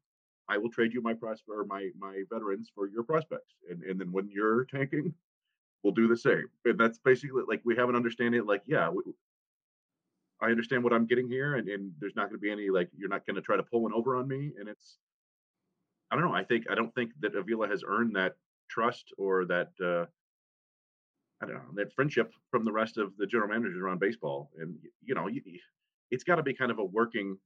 I will trade you my prospect or my my veterans for your prospects, and and then when you're tanking, we'll do the same. And that's basically like we have an understanding. Like, yeah, we, I understand what I'm getting here, and, and there's not going to be any like you're not going to try to pull one over on me. And it's, I don't know. I think I don't think that Avila has earned that trust or that uh, I don't know that friendship from the rest of the general managers around baseball. And you know, you, it's got to be kind of a working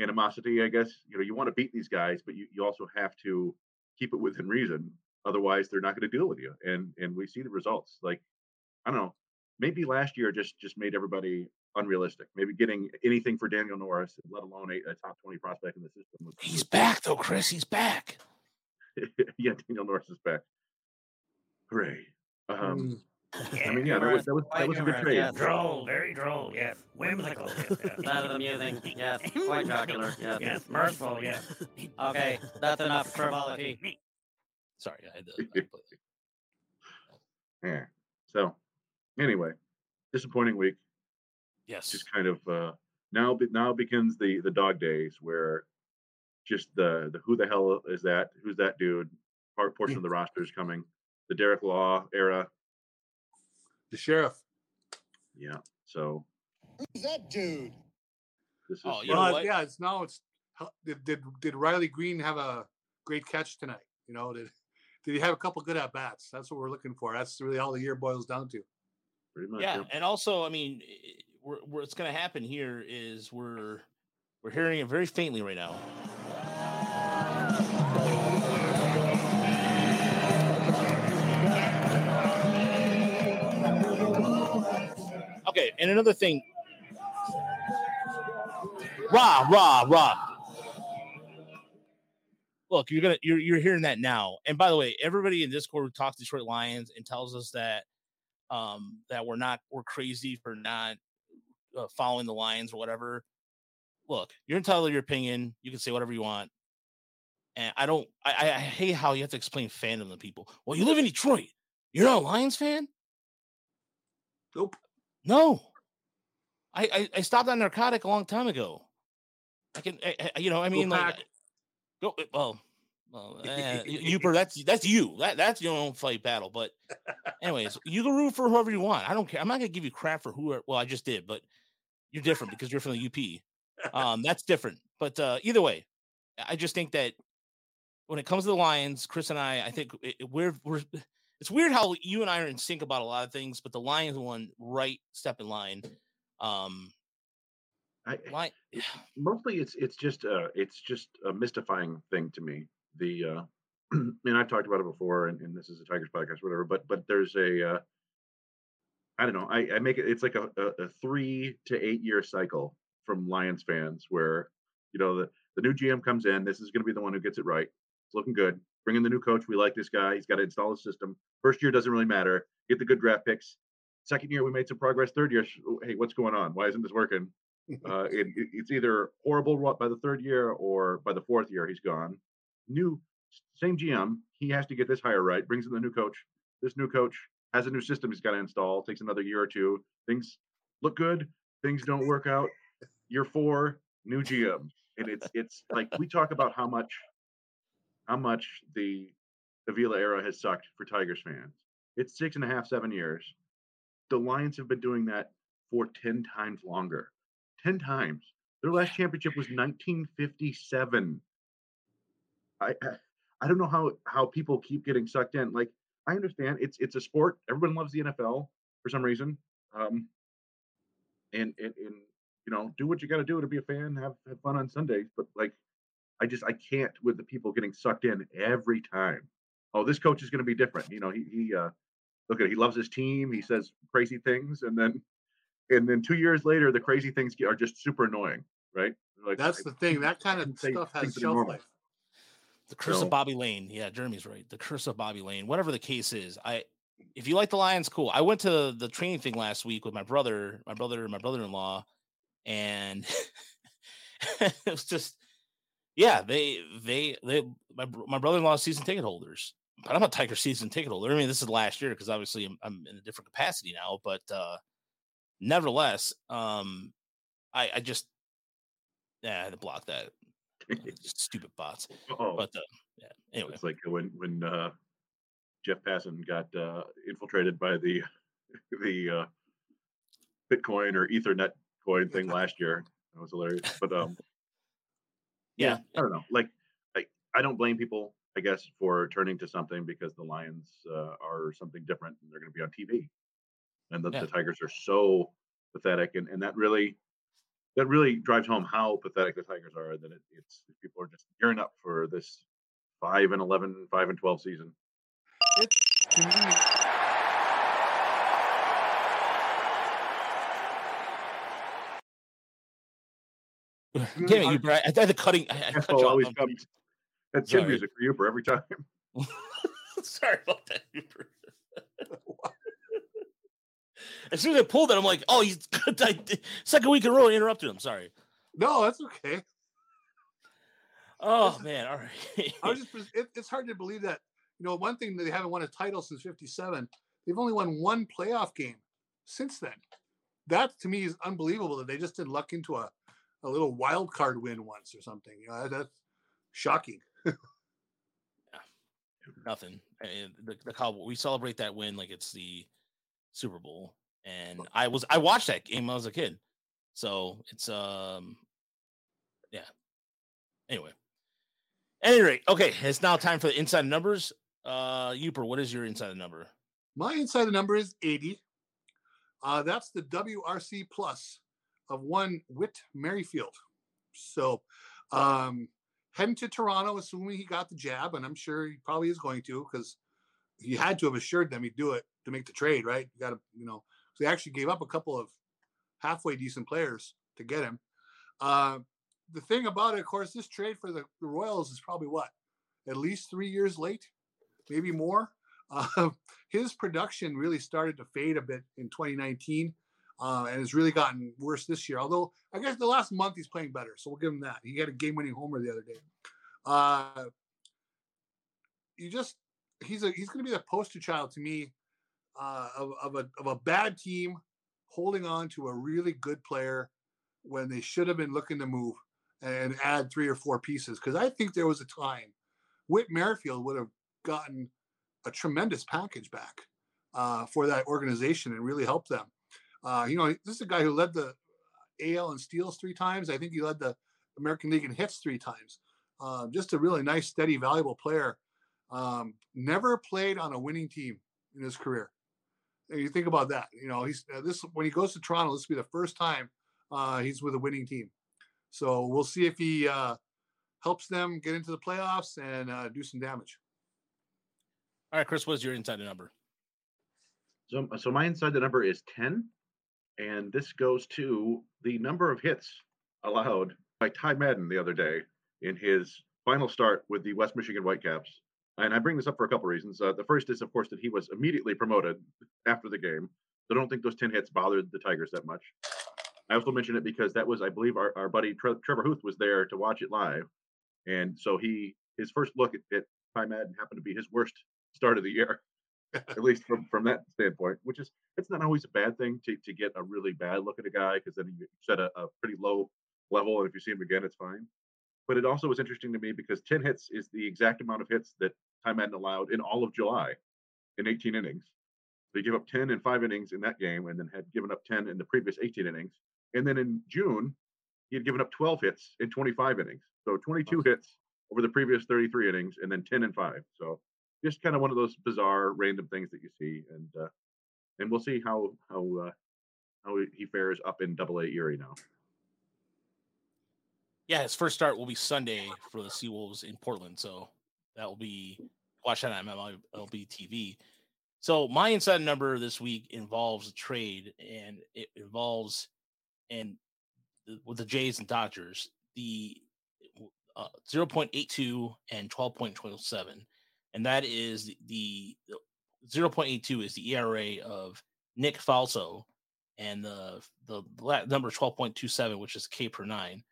animosity, I guess. You know, you want to beat these guys, but you, you also have to keep it within reason. Otherwise, they're not going to deal with you. And and we see the results. Like I don't know, maybe last year just just made everybody unrealistic. Maybe getting anything for Daniel Norris, let alone a, a top twenty prospect in the system. Was, He's back though, Chris. He's back. yeah, Daniel Norris is back. Hooray! Um, Mm. I mean, yeah, that was that was, that was a good trade. Yes. Droll, very droll, yes. Whimsical, yes, yes. That is amusing, yes. Quite jocular, yes. Yes, mirthful, yes. Okay, that's enough frivolity. Sorry, I had to. I had to put that. Yeah. So, anyway, disappointing week. Yes. just kind of uh, now be- now begins the the dog days where just the the who the hell is that who's that dude part portion of the roster is coming the Derek Law era The sheriff. yeah so Who's that dude? this is Oh, you know Well, yeah, it's now it's did, did did Riley Greene have a great catch tonight? You know, did did he have a couple good at bats? That's what we're looking for. That's really all the year boils down to. Pretty much. Yeah, and also, I mean, i- we're, what's going to happen here is we're we're hearing it very faintly right now. Okay, and another thing. Rah, rah, rah. Look, you're gonna you're you're hearing that now. And by the way, everybody in Discord who talks Detroit Lions and tells us that um that we're not we're crazy for not uh, following the Lions or whatever. Look, you're entitled to your opinion. You can say whatever you want. And I don't I, I I hate how you have to explain fandom to people. Well, you live in Detroit. You're not a Lions fan? Nope. No. I, I I stopped on narcotic a long time ago. I can I, I- you know I mean like go well well eh, you that's that's you. That that's your own fight battle but anyways you can root for whoever you want. I don't care. I'm not gonna give you crap for who well I just did but you're different because you're from the UP um that's different. But uh either way I just think that when it comes to the Lions Chris and I I think it, it- we're we're it's weird how you and I are in sync about a lot of things but the Lions one right step in line um I, line mostly it's it's just uh it's just a mystifying thing to me. The uh and i've talked about it before and, and this is a tigers podcast whatever but but there's a uh i don't know i, I make it it's like a, a, a three to eight year cycle from lions fans where you know the, the new gm comes in this is going to be the one who gets it right. It's looking good bring in the new coach we like this guy he's got to install his system first year doesn't really matter get the good draft picks second year we made some progress third year hey what's going on why isn't this working uh, it, it- it's either horrible by the third year or by the fourth year he's gone. New, same GM, he has to get this hire right. Brings in the new coach. This new coach has a new system he's got to install. Takes another year or two. Things look good. Things don't work out. Year four, new GM, and it's it's like we talk about how much how much the Avila era has sucked for Tigers fans. It's six and a half, seven years. The Lions have been doing that for 10 times longer. 10 times. Their last championship was 1957. I I- I don't know how how people keep getting sucked in. Like I understand it's it's a sport. Everyone loves the NFL for some reason. Um and and, and you know, do what you got to do to be a fan, have, have fun on Sundays, but like I just I can't with the people getting sucked in every time. Oh, this coach is going to be different. You know, he he uh look at he loves his team. He says crazy things, and then and then two years later, the crazy things are just super annoying, right? Like That's I- the thing. That kind of say stuff has things that are shelf normal. life. The curse So- of Bobby Layne. Yeah, Jeremy's right. The curse of Bobby Layne. Whatever the case is, I if you like the Lions, cool. I went to the training thing last week with my brother, my brother, and my brother-in-law, and it was just yeah, they they they my my brother-in-law is season ticket holders, but I'm a Tiger season ticket holder. I mean, this is last year because obviously I'm, I'm in a different capacity now, but uh nevertheless, um, I I just yeah, I had to block that stupid bots. Oh, But uh, yeah, anyway. it's like when when uh, Jeff Passan got uh, infiltrated by the the uh, Bitcoin or Ethernet coin thing last year. That was hilarious. But um, Yeah. I don't know. Like, I I don't blame people. I guess for turning to something because the Lions uh, are something different and they're going to be on TV, and the, Yeah. the Tigers are so pathetic, and, and that really that really drives home how pathetic the Tigers are. That it, it's people are just gearing up for this five and 11, 5 and twelve season. To Damn it, you, Brad. I had the cutting. I, I cut Asshole you off. always comes. That's Sorry. music for you for every time. Sorry about that. As soon as I pulled it, I'm like, oh, he's I second week in a row. I interrupted him. Sorry. no, that's okay. Oh man, all right. I was just it, it's hard to believe that you know one thing that they haven't won a title since 57 they've only won one playoff game since then that to me is unbelievable that they just didn't luck into a, a little wild card win once or something you know, that's shocking yeah. Nothing. And the, the Cowboy. We celebrate that win like it's the Super Bowl. And I was I watched that game when I was a kid. So it's um yeah. Anyway. At any rate, okay, it's now time for the inside numbers. Uh, Uper, what is your inside number? My inside number is 80. Uh, that's the WRC plus of one Whit Merrifield. So, um, heading to Toronto, assuming he got the jab, and I'm sure he probably is going to because he had to have assured them he'd do it to make the trade, right? You got to, you know, so they actually gave up a couple of halfway decent players to get him. Uh, the thing about it, of course, this trade for the, the Royals is probably what, at least three years late, maybe more. Uh, his production really started to fade a bit in 2019 uh, and it's really gotten worse this year. Although I guess the last month he's playing better, so we'll give him that. He got a game-winning homer the other day. Uh, you just he's a he's going to be the poster child to me uh, of of a of a bad team holding on to a really good player when they should have been looking to move and add three or four pieces. Because I think there was a time Whit Merrifield would have gotten a tremendous package back uh, for that organization and really helped them. Uh, you know, this is a guy who led the AL in steals three times. I think he led the American League in hits three times. Uh, just a really nice, steady, valuable player. Um, never played on a winning team in his career. And you think about that. You know, he's uh, this when he goes to Toronto. This will be the first time uh, he's with a winning team. So we'll see if he uh, helps them get into the playoffs and uh, do some damage. All right, Chris, what's your inside number? So, so my inside the number is 10, and this goes to the number of hits allowed by Ty Madden the other day in his final start with the West Michigan Whitecaps. And I bring this up for a couple reasons. Uh, the first is, of course, that he was immediately promoted after the game. So I don't think those 10 hits bothered the Tigers that much. I also mention it because that was, I believe, our, our buddy Tre- Trevor Huth was there to watch it live. And so he, his first look at, at Ty Madden happened to be his worst start of the year, at least from, from that standpoint, which is, it's not always a bad thing to, to get a really bad look at a guy because then you set a, a pretty low level. And if you see him again, it's fine. But it also was interesting to me because 10 hits is the exact amount of hits that Ty Madden allowed in all of July in 18 innings. They gave up 10 in five innings in that game and then had given up 10 in the previous 18 innings. And then in June, he had given up 12 hits in 25 innings. So 22 hits over the previous 33 innings and then 10 and 5. So just kind of one of those bizarre random things that you see and uh and we'll see how how uh how he fares up in double A Erie now. Yeah, his first start will be Sunday for the Seawolves in Portland. So that will be watch that on MLB TV. So my inside number this week involves a trade, and it involves and with the Jays and Dodgers the uh, 0.82 and 12.27, and that is the, the 0.82 is the ERA of Nick Frasso, and the the number 12.27, which is K per nine,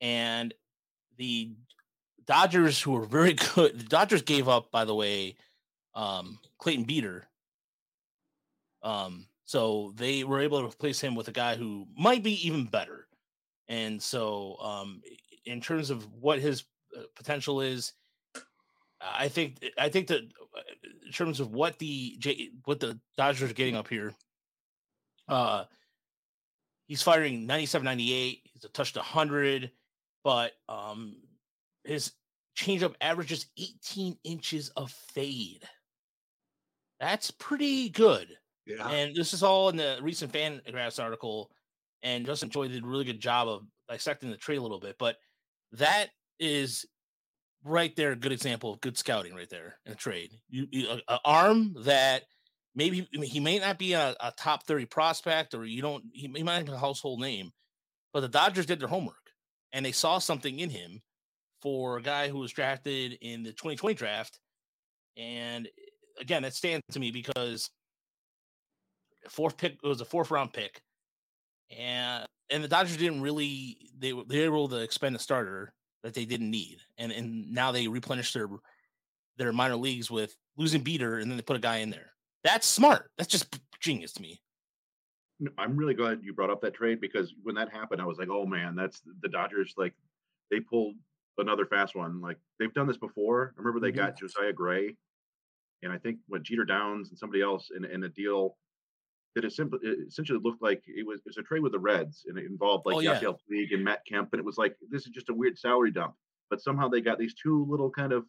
and the Dodgers, who were very good, the Dodgers gave up, by the way, um, Clayton Beeter. Um, so they were able to replace him with a guy who might be even better. And so, um, in terms of what his uh, potential is, I think I think that uh, in terms of what the what the Dodgers are getting up here, uh, he's firing 97, 98. He's a touched 100, but um, his changeup averages 18 inches of fade. That's pretty good. Yeah. And this is all in the recent Fangraphs article. And Justin Choi did a really good job of dissecting the trade a little bit. But that is right there a good example of good scouting right there in a trade. You, you an arm that maybe I mean, he may not be a, a, top 30 prospect or you don't he, he might have a household name, but the Dodgers did their homework and they saw something in him for a guy who was drafted in the 2020 draft. And eh, again, that stands to me because fourth pick it was a fourth round pick. And and the Dodgers didn't really they they were able to expend a starter that they didn't need. And and now they replenish their their minor leagues with losing Beeter and then they put a guy in there. That's smart. That's just genius to me. I'm really glad you brought up that trade because when that happened, I was like, oh man, that's the Dodgers. Like they pulled another fast one. Like they've done this before. I remember they mm-hmm. got Josiah Gray, and I think what Jeter Downs and somebody else in, in a deal that it simply essentially looked like it was it was a trade with the Reds, and it involved like oh, yeah. Yasiel Puig and Matt Kemp, and it was like this is just a weird salary dump. but somehow they got these two little kind of,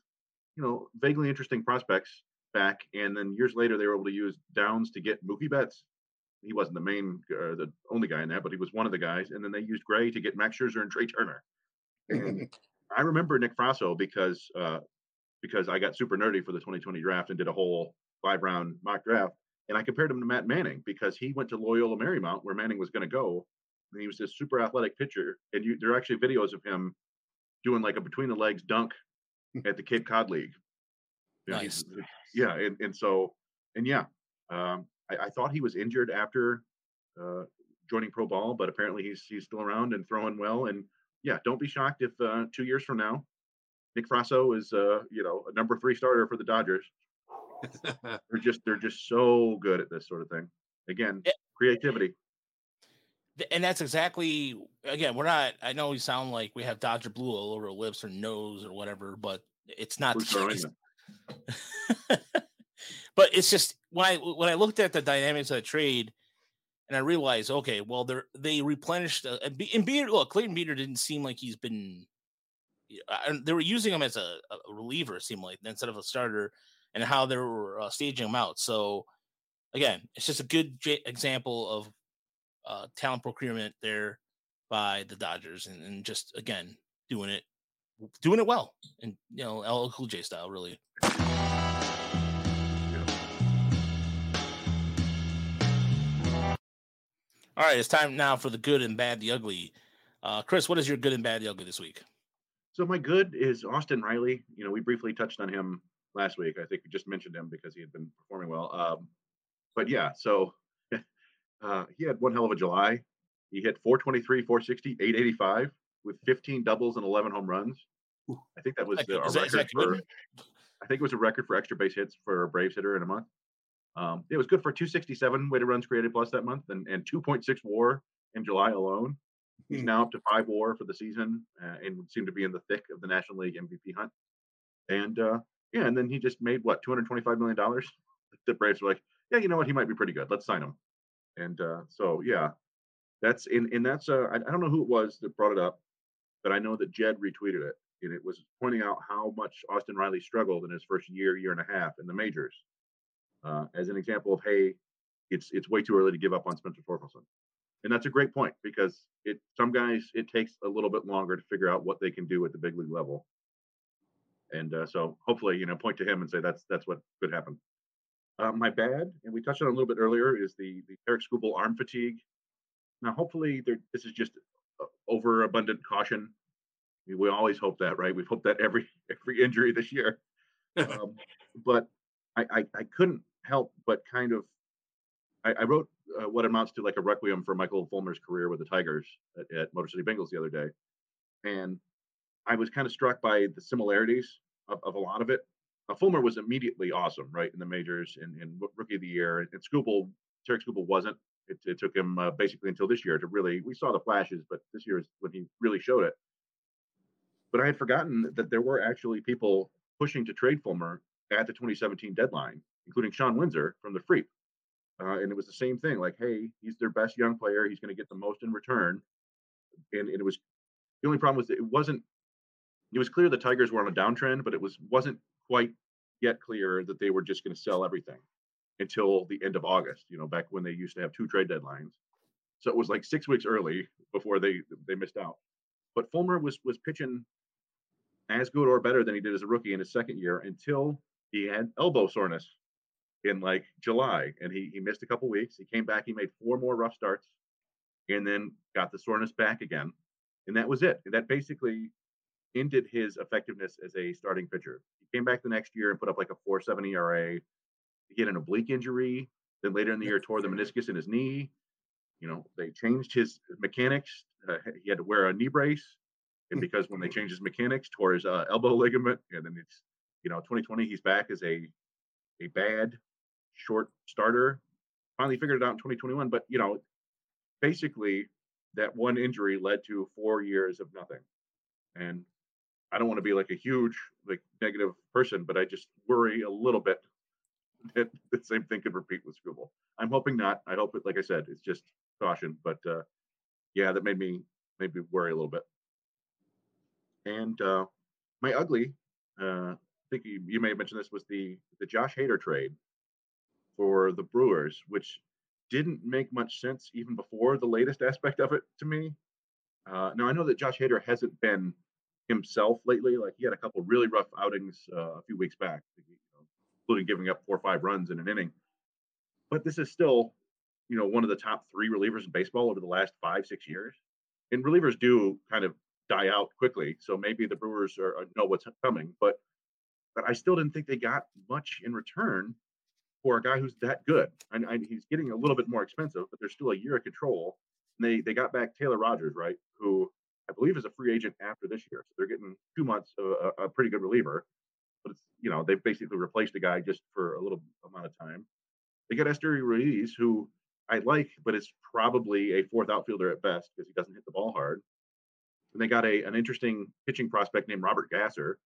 you know, vaguely interesting prospects back, and then years later they were able to use Downs to get Mookie Betts. He wasn't the main, uh, the only guy in that, but he was one of the guys. And then they used Gray to get Max Scherzer and Trea Turner. And I remember Nick Frasso because uh, because I got super nerdy for the 2020 draft and did a whole five round mock draft. And I compared him to Matt Manning because he went to Loyola Marymount where Manning was going to go. And he was this super athletic pitcher. And you, there are actually videos of him doing like a between the legs dunk at the Cape Cod League. You Nice. Yeah. And, and so, and yeah, um, I, I thought he was injured after uh, joining pro ball, but apparently he's he's still around and throwing well. And yeah, don't be shocked if uh, two years from now, Nick Frasso is uh, you know a number three starter for the Dodgers. they're just they're just so good at this sort of thing. Again, Yeah. creativity. And that's exactly again we're not i know we sound like we have dodger blue all over our lips or nose or whatever but it's not Bruce the Arena. case. but it's just when i when i looked at the dynamics of the trade and i realized okay well they're they replenished uh, and, Be- and beeter look clayton beeter didn't seem like he's been uh, they were using him as a, a reliever it seemed like instead of a starter and how they were uh, staging them out so again it's just a good j- example of uh, talent procurement there by the Dodgers, and, and just again doing it, doing it well, and you know LL Cool J style, really. All right, it's time now for the good and bad, the ugly. Uh, Chris, what is your good and bad, the ugly this week? So my good is Austin Riley. You know, we briefly touched on him last week. I think we just mentioned him because he had been performing well. Um, but yeah, so uh, he had one hell of a July. He hit 423, 460, 885 with 15 doubles and 11 home runs. I think that was uh, a record for. I think it was a record for extra base hits for a Braves hitter in a month. Um, it was good for 267 weighted runs created plus that month and, and 2.6 WAR in July alone. He's Hmm. now up to five WAR for the season uh, and would seem to be in the thick of the National League MVP hunt. And uh, yeah, and then he just made what 225 million dollars. The Braves were like, yeah, you know what, he might be pretty good. Let's sign him. And uh, so yeah, that's in and that's uh, I, I don't know who it was that brought it up, but I know that Jed retweeted it, and it was pointing out how much Austin Riley struggled in his first year, year and a half in the majors, uh, as an example of hey, it's it's way too early to give up on Spencer Torkelson, and that's a great point because it some guys it takes a little bit longer to figure out what they can do at the big league level, and uh, so hopefully you know point to him and say that's that's what could happen. Uh, my bad, and we touched on it a little bit earlier, is the the Tarik Skubal arm fatigue. Now, hopefully, there, this is just uh, overabundant caution. We, we always hope that, right? We've hoped that every every injury this year. Um, but I, I I couldn't help but kind of I, I wrote uh, what amounts to like a requiem for Michael Fulmer's career with the Tigers at, at Motor City Bengals the other day, and I was kind of struck by the similarities of, of a lot of it. Uh, Fulmer was immediately awesome, right, in the majors and, rookie of the year, and, Skubal, Tarik Skubal wasn't. It, it took him uh, basically until this year to really. We saw the flashes, but this year is when he really showed it. But I had forgotten that there were actually people pushing to trade Fulmer at the 2017 deadline, including Sean Windsor from the Freep. Uh, and it was the same thing like, hey, he's their best young player. He's going to get the most in return. And, and it was the only problem was it wasn't, it was clear the Tigers were on a downtrend, but it was, wasn't quite yet clear that they were just going to sell everything until the end of August, you know, back when they used to have two trade deadlines. So it was like six weeks early before they they missed out. But Fulmer was was pitching as good or better than he did as a rookie in his second year until he had elbow soreness in like July, and he he missed a couple weeks. He came back, he made four more rough starts, and then got the soreness back again, and that was it. That basically ended his effectiveness as a starting pitcher. He came back the next year and put up like a 4.7 ERA. He had an oblique injury. Then later in the year, tore the meniscus in his knee. You know, they changed his mechanics. Uh, he had to wear a knee brace, and because when they changed his mechanics, tore his uh, elbow ligament. And then it's, you know, 2020, he's back as a a bad short starter. Finally figured it out in 2021, but you know, basically that one injury led to four years of nothing. And I don't want to be like a huge like negative person, but I just worry a little bit that the same thing could repeat with Skubal. I'm hoping not. I hope it, like I said, it's just caution. But uh, yeah, that made me made me worry a little bit. And uh, my ugly, uh, I think you, you may have mentioned this was the the Josh Hader trade for the Brewers, which didn't make much sense even before the latest aspect of it to me. Uh, now I know that Josh Hader hasn't been himself lately. Like he had a couple really rough outings uh, a few weeks back, including giving up four or five runs in an inning. But this is still, you know, one of the top three relievers in baseball over the last five six years. And relievers do kind of die out quickly, so maybe the Brewers are, are know what's coming. But but I still didn't think they got much in return for a guy who's that good. And, and he's getting a little bit more expensive, but there's still a year of control. And they they got back Taylor Rogers, right? Who I believe is a free agent after this year. So they're getting two months of a, a pretty good reliever. But it's you know they've basically replaced the guy just for a little amount of time. They got Esteury Ruiz, who I like, but is probably a fourth outfielder at best because he doesn't hit the ball hard. And they got a an interesting pitching prospect named Robert Gasser,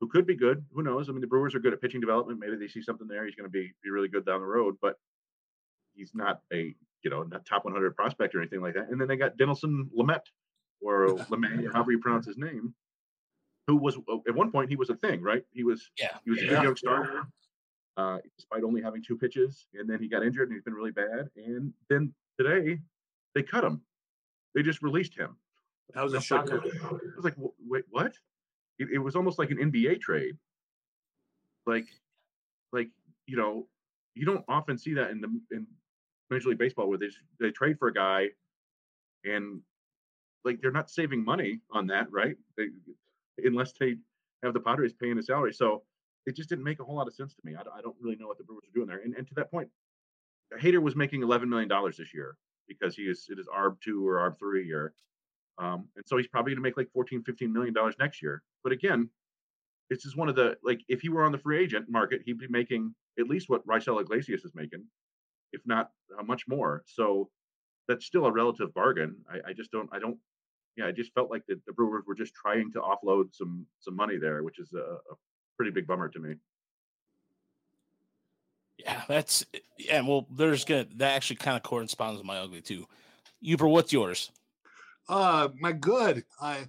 who could be good. Who knows? I mean, the Brewers are good at pitching development. Maybe they see something there. He's going to be be really good down the road, but he's not a you know not top 100 prospect or anything like that. And then they got Dinelson Lamet, or Lemay, however you pronounce his name, who was at one point he was a thing, right? He was Yeah. he was a good young starter, uh, despite only having two pitches, and then he got injured and he's been really bad. And then today they cut him. They just released him. That was a shocker. I was like, wait, what? It, it was almost like an NBA trade. Like, like you know, you don't often see that in the in Major League Baseball where they they trade for a guy, and like they're not saving money on that, right? They, unless they have the Padres paying the salary. So it just didn't make a whole lot of sense to me. I, don't- I don't really know what the Brewers are doing there. And, and to that point, Hader was making eleven million dollars this year because he is it is ARB two or ARB three year. Um, and so he's probably going to make like 14, 15 million dollars next year. But again, this is one of the like if he were on the free agent market, he'd be making at least what Raisel Iglesias is making, if not uh, much more. So that's still a relative bargain. I, I just don't. I don't. Yeah, I just felt like the, the Brewers were just trying to offload some some money there, which is a, a pretty big bummer to me. Yeah, that's yeah. Well, there's gonna that actually kind of corresponds with my ugly too. Uber, what's yours? Uh, my good. I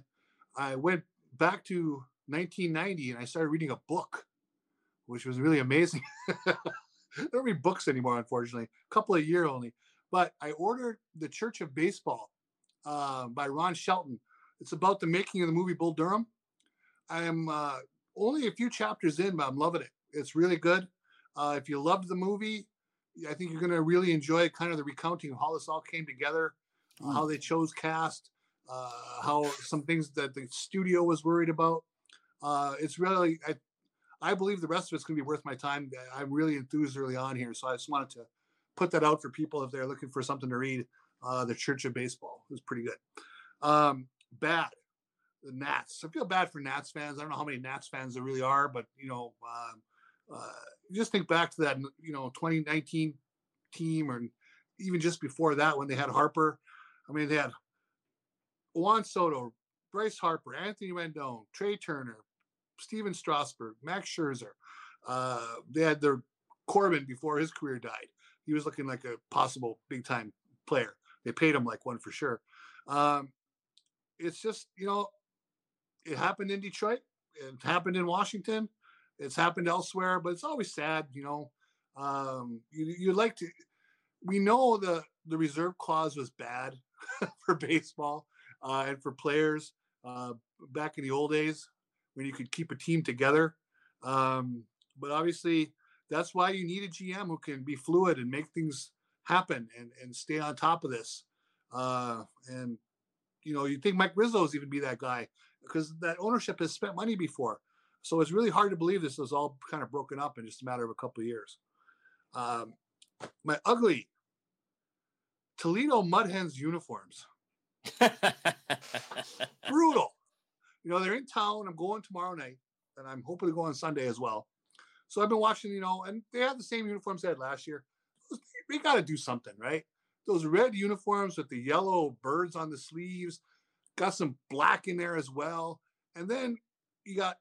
I went back to 1990 and I started reading a book, which was really amazing. I don't read books anymore, unfortunately. A couple of year only. But I ordered The Church of Baseball uh, by Ron Shelton. It's about the making of the movie Bull Durham. I am uh, only a few chapters in, but I'm loving it. It's really good. Uh, if you loved the movie, I think you're going to really enjoy kind of the recounting of how this all came together, uh, how they chose cast, uh, how some things that the studio was worried about. Uh, it's really, I, I believe the rest of it's going to be worth my time. I'm really enthused early on here, so I just wanted to put that out for people if they're looking for something to read. Uh, the Church of Baseball is pretty good. Um, bad, the Nats. I feel bad for Nats fans. I don't know how many Nats fans there really are, but you know, um, uh, just think back to that, you know, 2019 team, or even just before that when they had Harper. I mean, they had Juan Soto, Bryce Harper, Anthony Rendon, Trea Turner, Stephen Strasburg, Max Scherzer. Uh, they had their Corbin before his career died. He was looking like a possible big time player. They paid him like one for sure. Um, it's just, you know, it happened in Detroit. It happened in Washington. It's happened elsewhere, but it's always sad, you know. Um, you, you like to, we know the, the reserve clause was bad for baseball uh, and for players uh, back in the old days when you could keep a team together. Um, but obviously, that's why you need a GM who can be fluid and make things happen and, and stay on top of this. Uh, and, you know, you think Mike Rizzo's even be that guy because that ownership has spent money before. So it's really hard to believe this is all kind of broken up in just a matter of a couple of years. Um, my ugly Toledo Mud Hens uniforms. Brutal. You know, they're in town. I'm going tomorrow night, and I'm hoping to go on Sunday as well. So I've been watching, you know, and they have the same uniforms they had last year. We got to do something, right? Those red uniforms with the yellow birds on the sleeves, got some black in there as well. And then you got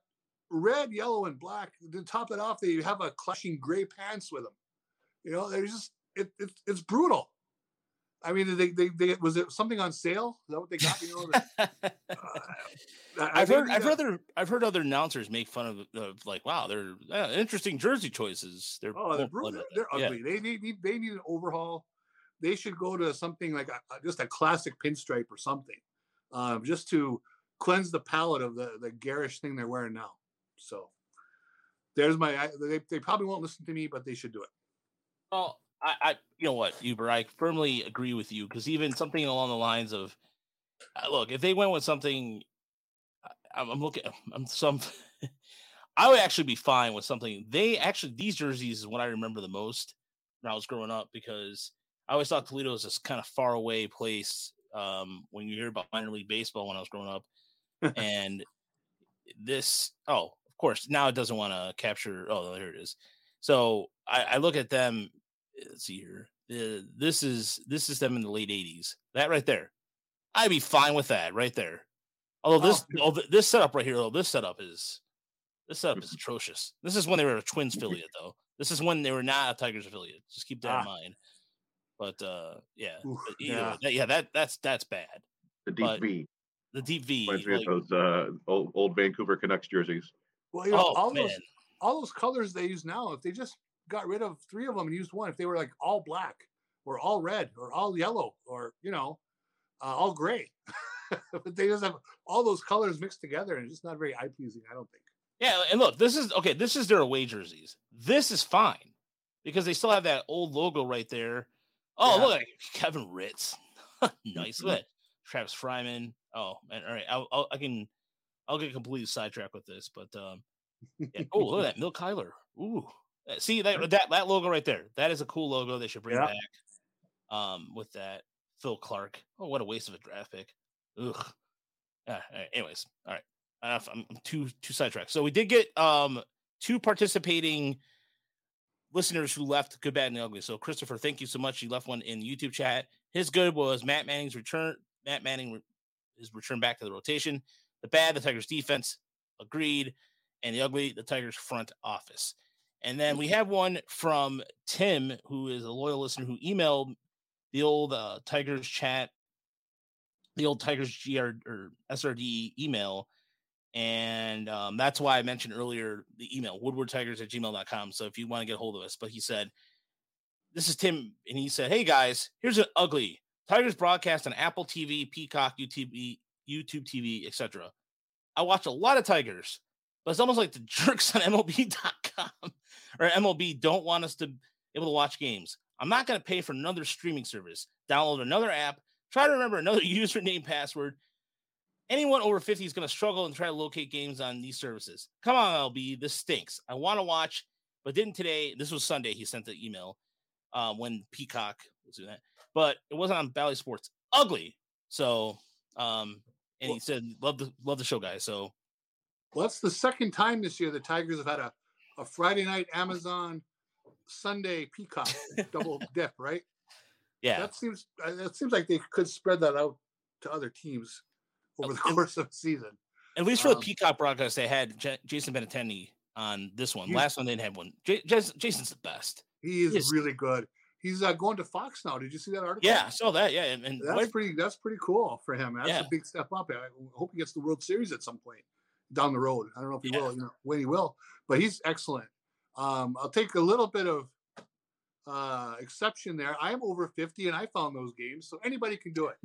red, yellow, and black. To top it off, they have a clashing gray pants with them. You know, they're just it, it it's brutal. I mean, they, they, they was it something on sale? Is that what they got? You know, that- uh, I- I've heard I've that- heard other I've heard other announcers make fun of, of like wow they're uh, interesting jersey choices. They're Oh, they're, more bru- fun they're, with they're it. ugly. They need, need they need an overhaul. They should go to something like a, a- just a classic pinstripe or something, um, just to cleanse the palate of the the garish thing they're wearing now. So there's my. I, they, they probably won't listen to me, but they should do it. Well, I, I, you know what, Huber, I firmly agree with you because even something along the lines of, uh, look, if they went with something, I- I'm, I'm looking, I'm some, I would actually be fine with something. They actually, these jerseys is what I remember the most when I was growing up because I always thought Toledo was this kind of far away place. Um, when you hear about minor league baseball when I was growing up, and this, oh, of course, now it doesn't want to capture. Oh, there it is. So I, I look at them. Let's see here. The, this is this is them in the late '80s. That right there, I'd be fine with that right there. Although this, Oh. oh, this setup right here, though, this setup is this setup is atrocious. This is when they were a Twins affiliate, though. This is when they were not a Tigers affiliate. Just keep that in Ah. mind. But uh, yeah, Oof, but yeah. way, that, yeah, that that's that's bad. The deep But V. The deep V, Reminds me like, of those uh, old, old Vancouver Canucks jerseys. Well, you know, oh all man, those all those colors they use now, if they just got rid of three of them and used one, if they were like all black or all red or all yellow or you know, uh, all gray, but they just have all those colors mixed together and it's just not very eye pleasing. I don't think. Yeah, and look, this is okay. This is their away jerseys. This is fine because they still have that old logo right there. Oh, Yeah. look, Kevin Ritz, nice. Look, at Travis Fryman. Oh, man, all right. I'll, I'll, I can, I'll get completely sidetracked with this, but um, yeah. oh, look at that, Milt Cuyler. Ooh, see that that that logo right there. That is a cool logo. They should bring Yeah. back. Um, with that Phil Clark. Oh, what a waste of a draft pick. Ugh. Right, anyways, all right. Enough. I'm too too sidetracked. So we did get um two participating listeners who left good, bad, and ugly. So Christopher, thank you so much. He left one in YouTube chat. His good was Matt Manning's return. Matt Manning re- is returned back to the rotation. The bad, the Tigers defense, agreed, and the ugly, the Tigers front office. And then we have one from Tim, who is a loyal listener who emailed the old uh, Tigers chat, the old Tigers GR or SRD email. And um, that's why I mentioned earlier the email, woodwardtigers at gmail.com. So if you want to get a hold of us, but he said, This is Tim. And he said, Hey guys, here's an ugly Tigers broadcast on Apple TV, Peacock, YouTube, YouTube TV, etc. I watch a lot of Tigers, but it's almost like the jerks on MLB.com or MLB don't want us to be able to watch games. I'm not going to pay for another streaming service, download another app, try to remember another username password. Anyone over 50 is going to struggle and try to locate games on these services. Come on, MLB, this stinks. I want to watch, but didn't today. This was Sunday. He sent the email um, when Peacock was doing that, but it wasn't on Bally Sports. Ugly. So, um, and he said, "Love the love the show, guys." So, Well, that's the second time this year the Tigers have had a, a Friday night Amazon, Sunday Peacock double dip, right? yeah, That seems uh, that seems like they could spread that out to other teams over the course of the season. At least for the Um, Peacock broadcast, they had J- Jason Benetti on this one. You- Last one, they didn't have one. J- Jas- Jason's the best. He is Yes. really good. He's uh, going to Fox now. Did you see that article? Yeah, I saw that. Yeah, and, and that's what- pretty. That's pretty cool for him. That's Yeah. a big step up. I hope he gets the World Series at some point down the road. I don't know if he Yeah. will, you know, when he will, but he's excellent. Um, I'll take a little bit of uh, exception there. I'm over 50 and I found those games, so anybody can do it.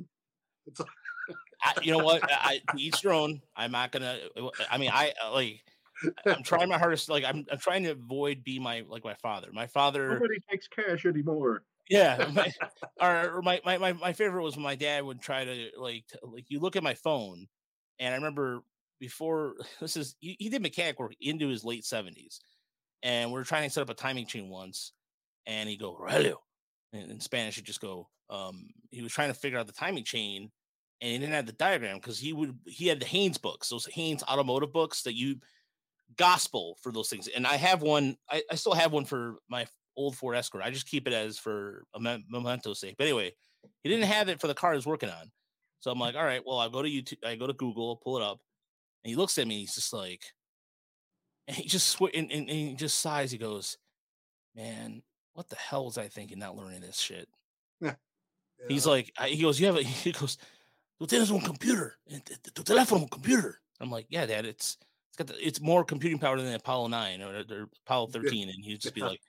It's I, you know what? I, I to each their own. I'm not gonna. I mean, I uh, like. I'm trying my hardest. Like I'm, I'm trying to avoid be my like my father. My father. Nobody takes cash anymore. Yeah, my, or, or my, my my my favorite was when my dad would try to like t- like you look at my phone, and I remember before this is he, he did mechanic work into his late seventies, and we are trying to set up a timing chain once, and he go reloj, and in Spanish he just go um he was trying to figure out the timing chain, and he didn't have the diagram because he would he had the Haynes books, those Haynes automotive books that you gospel for those things, and I have one. I, I still have one for my old Ford Escort. I just keep it as for a mem- memento sake. But anyway, he didn't have it for the car he was working on. So I'm like, all right, well, I'll go to YouTube, I go to Google, pull it up, and he looks at me, he's just like, and he just sw- and, and, and he just sighs. He goes, "Man, what the hell was I thinking? Not learning this shit." Yeah. He's like, I- he goes, you have a, he goes, tú tienes un computer, eh, tu tu teléfono, computer. I'm like, yeah, dad, it's, it's got the, it's more computing power than the Apollo 9 or, or Apollo 13. And he'd just be like,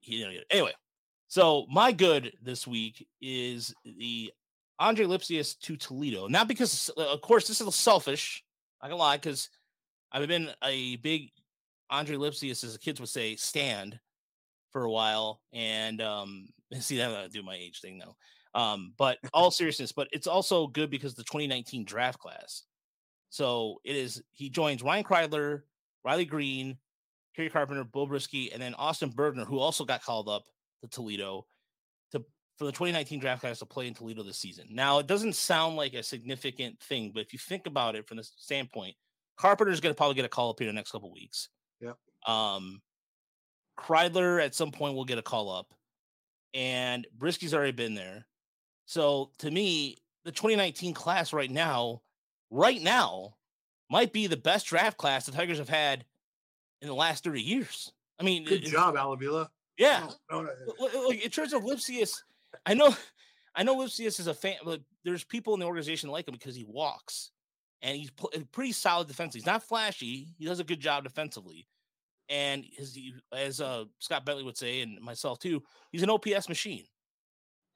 he didn't. Anyway, so my good this week is the Andre Lipcius to Toledo. Not because, uh, of course, this is a selfish. I can lie because I've been a big Andre Lipcius, as the kids would say, stand for a while. And um, see, I'm gonna do my age thing now. Um, but all seriousness, but it's also good because the 2019 draft class. So it is he joins Ryan Kreidler, Riley Greene, Kerry Carpenter, Beau Brieske, and then Austin Bergner, who also got called up to Toledo to for the 2019 draft class to play in Toledo this season. Now it doesn't sound like a significant thing, but if you think about it from the standpoint, Carpenter's going to probably get a call up here in the next couple weeks. Yeah. Um, Kreidler at some point will get a call up, and Brieske's already been there. So to me, the 2019 class right now, right now, might be the best draft class the Tigers have had in the last 30 years. I mean, Good it's- job, Al Avila. Yeah. No, no, l- in terms of Lipcius, I know, I know Lipcius is a fan. But there's people in the organization like him because he walks, and he's pl- pretty solid defensively. He's not flashy. He does a good job defensively, and his, as uh, Scott Bentley would say, and myself too, he's an OPS machine.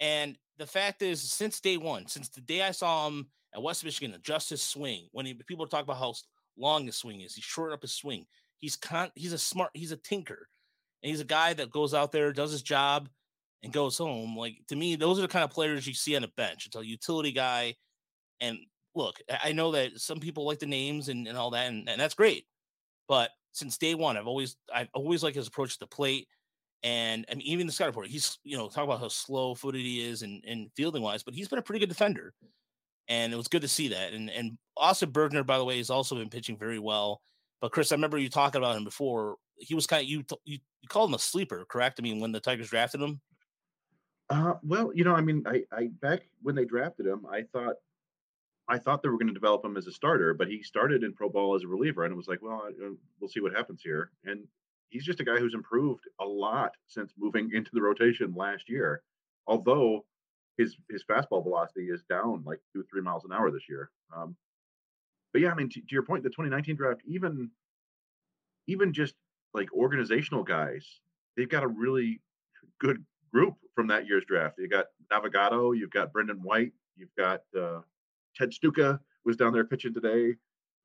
And the fact is, since day one, since the day I saw him at West Michigan adjust his swing, when he, people talk about how long his swing is, he shortened up his swing. He's con, he's a smart, he's a tinker, and he's a guy that goes out there, does his job, and goes home. Like to me, those are the kind of players you see on a bench. It's a utility guy. And look, I know that some people like the names and, and all that, and, and that's great. But since day one, I've always I've always liked his approach to the plate. And I mean, even the scout report, he's you know talk about how slow footed he is and, and fielding wise, but he's been a pretty good defender. And it was good to see that. And and Austin Bergner, by the way, has also been pitching very well. But Chris, I remember you talking about him before. He was kind of you you, you called him a sleeper, correct? I mean, when the Tigers drafted him. Uh, well, you know, I mean, I, I back when they drafted him, I thought, I thought they were going to develop him as a starter, but he started in pro ball as a reliever, and it was like, well, uh, we'll see what happens here. And he's just a guy who's improved a lot since moving into the rotation last year. Although his his fastball velocity is down like two three miles an hour this year. Um, but yeah, I mean, to, to your point, the 2019 draft, even even just like organizational guys, they've got a really good group from that year's draft. You got Navigado, you've got Brendan White, you've got uh, Ted Stuka was down there pitching today.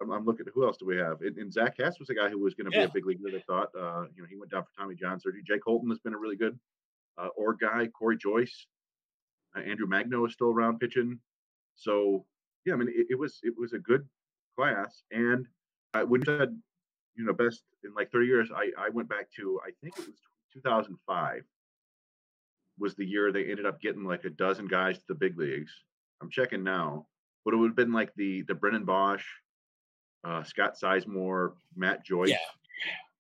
I'm, I'm looking. Who else do we have? And, and Zach Hess was a guy who was going to be a big leaguer. They thought. Uh, you know, he went down for Tommy John surgery. Jake Holton has been a really good uh, org guy. Corey Joyce, uh, Andrew Magno is still around pitching. So yeah, I mean, it, it was it was a good class. And when you said you know best in like 30 years, I I went back to I think it was 2005 was the year they ended up getting like a dozen guys to the big leagues. I'm checking now, but it would have been like the the Brennan Boesch, uh, Scott Sizemore, Matt Joyce Yeah.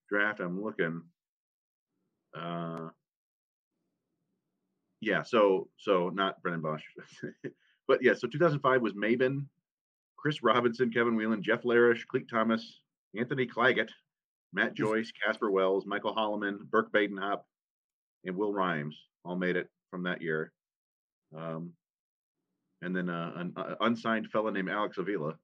draft. I'm looking. Uh, yeah, so so not Brennan Boesch, but yeah, so 2005 was Maybin, Chris Robinson, Kevin Whelan, Jeff Larish, Clete Thomas, Anthony Claggett, Matt Joyce, Casper Wells, Michael Hollimon, Burke Badenhop, and Will Rhymes all made it from that year. Um, and then uh, an uh, unsigned fella named Alex Avila.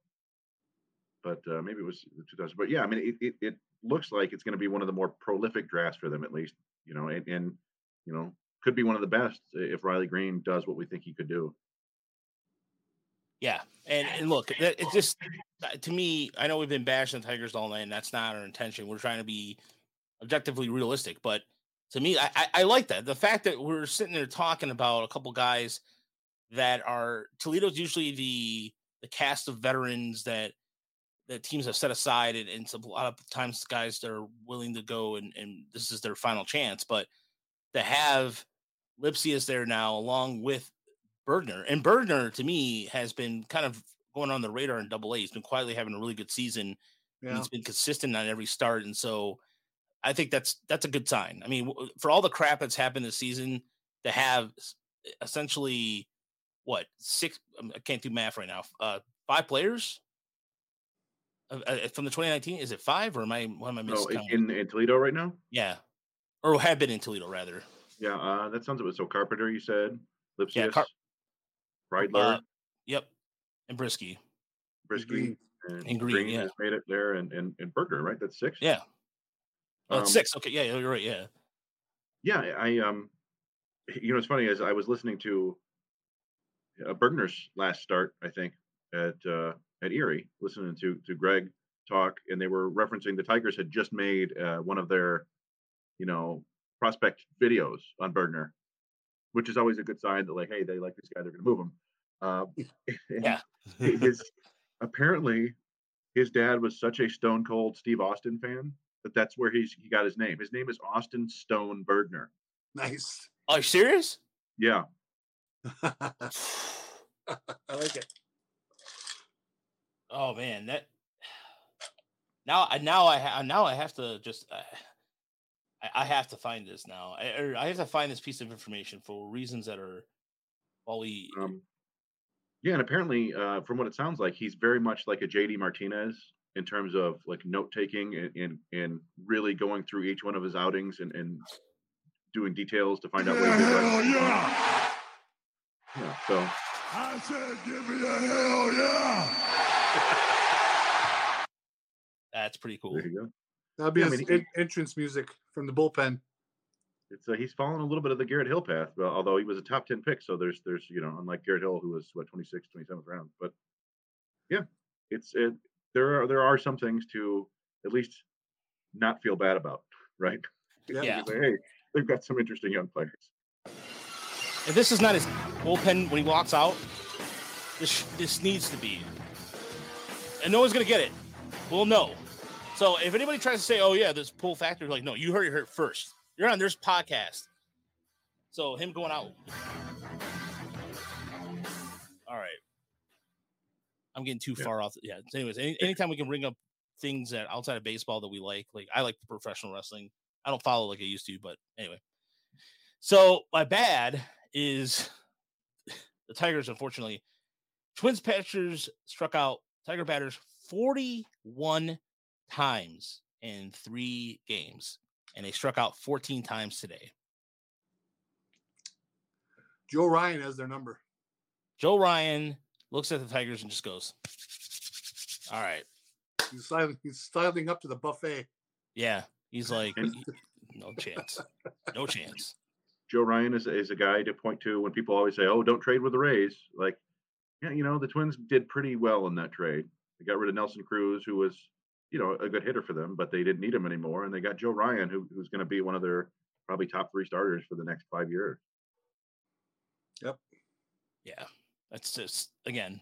But uh, maybe it was 2000. But yeah, I mean, it, it, it looks like it's going to be one of the more prolific drafts for them, at least. You know, and, and you know, could be one of the best if Riley Greene does what we think he could do. Yeah, and and look, it just uh, to me, I know we've been bashing the Tigers all night, and that's not our intention. We're trying to be objectively realistic, but to me, I, I, I like that the fact that we're sitting there talking about a couple guys that are Toledo's usually the the cast of veterans that that teams have set aside, and, and it's a lot of times guys that are willing to go and and this is their final chance, but to have Lipcius there now along with Bergner. And Bergner to me has been kind of going on the radar in double A. He's been quietly having a really good season. Yeah. He's been consistent on every start. And so I think that's that's a good sign. I mean, for all the crap that's happened this season, to have essentially what six um, I can't do math right now. Uh five players uh, uh, from the 2019 is it five or am I what am I No, missing? Oh, in, in Toledo right now. yeah. Or have been in Toledo rather. Yeah, uh, that sounds about so. Carpenter, you said. Lipcius. Yeah, Car- Kreidler, Uh, yep, and Brieske. Brieske, Greene. and, And Greene, yeah. has made it there, and and, and Bergner, right? That's six. Yeah. Oh, Um, six. Okay, yeah, you're right. Yeah. Yeah, I um, you know, it's funny as I was listening to uh, Bergner's last start, I think at uh, at Erie, listening to to Greg talk, and they were referencing the Tigers had just made uh, one of their, you know, prospect videos on Bergner, which is always a good sign that like, hey, they like this guy, they're going to move him. Uh, Yeah. his apparently his dad was such a stone cold Steve Austin fan that that's where he's he got his name. His name is Austin Stone Bergner. Nice. Are you serious? Yeah, I like it. Oh man, that now I now I ha- now I have to just uh, I, I have to find this now. I, or I have to find this piece of information for reasons that are probably um, yeah, and apparently, uh, from what it sounds like, he's very much like a JD Martinez in terms of like note taking and, and and really going through each one of his outings and and doing details to find out what he did right. yeah! Yeah, so I said, give me a hell yeah! that's pretty cool. there you go. That'll be Yeah, I mean, he- entrance music from the bullpen. It's uh, he's fallen a little bit of the Garrett Hill path, but although he was a top ten pick, so there's there's you know unlike Garrett Hill who was what 26th, 27th round, but yeah, it's it. There are there are some things to at least not feel bad about, right? Yeah. Yeah. Say, hey, they've got some interesting young players. If this is not his bullpen when he walks out, this this needs to be, and no one's gonna get it. We'll know. So if anybody tries to say, "Oh yeah, this pull factor," like, no, you heard it here first. You're on this podcast. So him going out. I'm getting too Yeah. far off. Yeah. Anyways, any, anytime we can bring up things that outside of baseball that we like, like I like professional wrestling. I don't follow like I used to, but anyway. So my bad is the Tigers, unfortunately. Twins pitchers struck out Tiger batters 41 times in three games, and they struck out 14 times today. Joe Ryan has their number. Joe Ryan looks at the Tigers and just goes, All right. He's styling, he's styling up to the buffet. Yeah. He's like, No chance. No chance. Joe Ryan is, is a guy to point to when people always say, "Oh, don't trade with the Rays." Like, yeah, you know, the Twins did pretty well in that trade. They got rid of Nelson Cruz, who was, you know, a good hitter for them, but they didn't need him anymore, and they got Joe Ryan, who, who's going to be one of their probably top three starters for the next five years. Yep. Yeah, that's just again.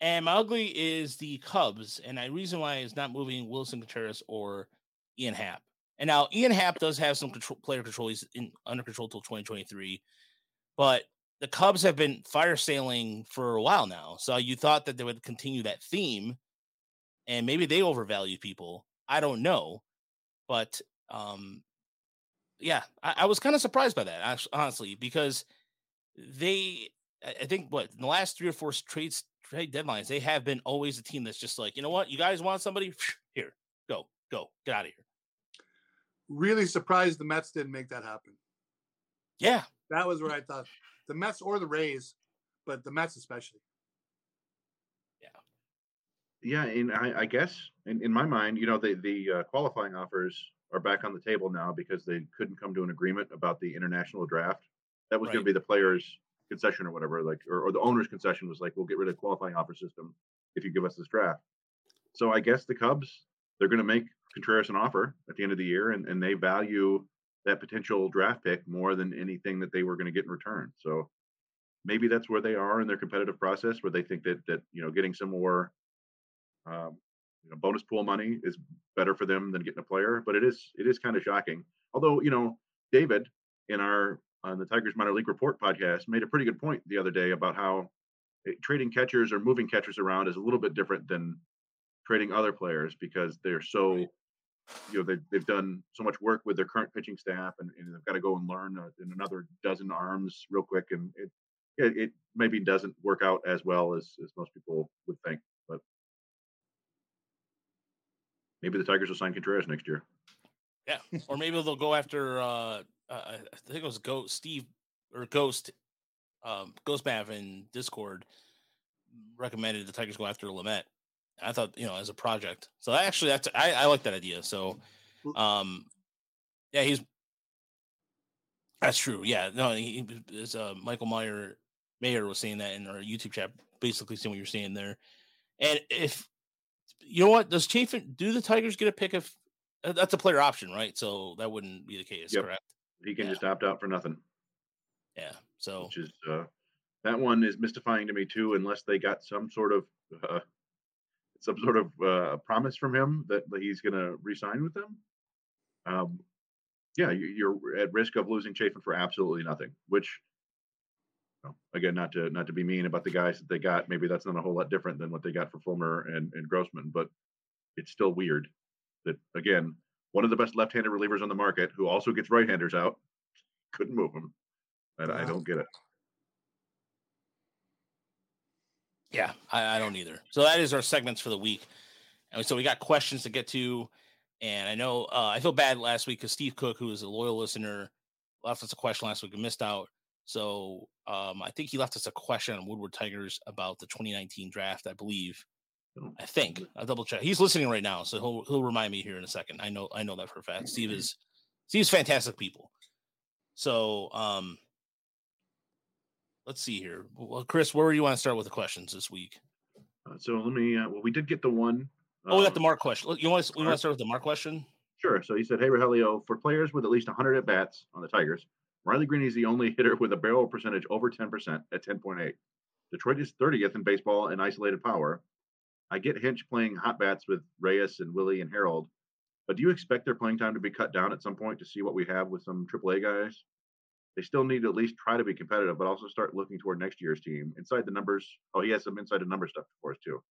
And my ugly is the Cubs, and the reason why is not moving Willson Contreras or Ian Happ. And now Ian Happ does have some control, player control. He's in under control till 2023, but the Cubs have been fire sailing for a while now. So you thought that they would continue that theme, and maybe they overvalue people. I don't know, but um, yeah, I, I was kind of surprised by that, honestly, because they I I think what in the last three or four trades trade deadlines, they have been always a team that's just like, you know what, you guys want somebody? Here, go, go, get out of here. Really surprised the Mets didn't make that happen. Yeah, That was where I thought the Mets or the Rays, but the Mets especially. Yeah, Yeah, and I, I guess in, in my mind, you know, the the uh, qualifying offers are back on the table now because they couldn't come to an agreement about the international draft. That was going to be the players' concession or whatever, like, or, or the owner's concession was like, we'll get rid of qualifying offer system if you give us this draft. So I guess the Cubs they're going to make Contreras an offer at the end of the year, and, and they value that potential draft pick more than anything that they were going to get in return. So maybe that's where they are in their competitive process, where they think that that you know getting some more um, you know, bonus pool money is better for them than getting a player. But it is it is kind of shocking. Although you know David in our on the Tigers minor league report podcast made a pretty good point the other day about how eh, trading catchers or moving catchers around is a little bit different than trading other players because they're so you know they, they've done so much work with their current pitching staff and, and they've got to go and learn uh, in another dozen arms real quick and it, it it maybe doesn't work out as well as as most people would think but maybe the tigers will sign contreras next year yeah. Or maybe they'll go after uh, uh I think it was Ghost Steve or Ghost um, Ghostbath in Discord recommended the Tigers go after Lamette. I thought, you know, as a project. So I actually, that's I, I like that idea. So, um, yeah, he's that's true. Yeah, no, he, uh, Michael Meyer Mayer was saying that in our YouTube chat, basically saying what you're saying there. And if you know what, does Chafin do the Tigers get a pick if that's a player option, right? So that wouldn't be the case, Yep. correct? He can Yeah. just opt out for nothing, Yeah. So which is uh, that one is mystifying to me too, unless they got some sort of uh, some sort of uh, promise from him that, he's going to resign with them. Um, yeah, you, you're at risk of losing Chafin for absolutely nothing. Which, you know, again, not to not to be mean about the guys that they got, maybe that's not a whole lot different than what they got for Fulmer and, and Grossman, but it's still weird that again, one of the best left-handed relievers on the market, who also gets right-handers out, couldn't move him. And I don't get it. Yeah, I, I don't either. So that is our segments for the week. And so we got questions to get to. And I know uh, I feel bad last week because Steve Cook, who is a loyal listener, left us a question last week and missed out. So um, I think he left us a question on Woodward Tigers about the 2019 draft, I believe. I think I'll double check. He's listening right now, so he'll he'll remind me here in a second. I know I know that for a fact. Steve is Steve's fantastic people. So um let's see here. Well, Chris, where do you want to start with the questions this week? Uh, so let me. Uh, well, we did get the one. Oh, we got um, the Mark question. You want to, we want to start with the Mark question? Sure. So he said, "Hey, Rogelio, for players with at least 100 at bats on the Tigers, Riley Greene is the only hitter with a barrel percentage over 10% at 10.8. Detroit is 30th in baseball in isolated power. I get Hinch playing hot bats with Reyes and Willie and Harold, but do you expect their playing time to be cut down at some point to see what we have with some AAA guys? They still need to at least try to be competitive, but also start looking toward next year's team. Inside the numbers, oh, he has some inside the number stuff for us too.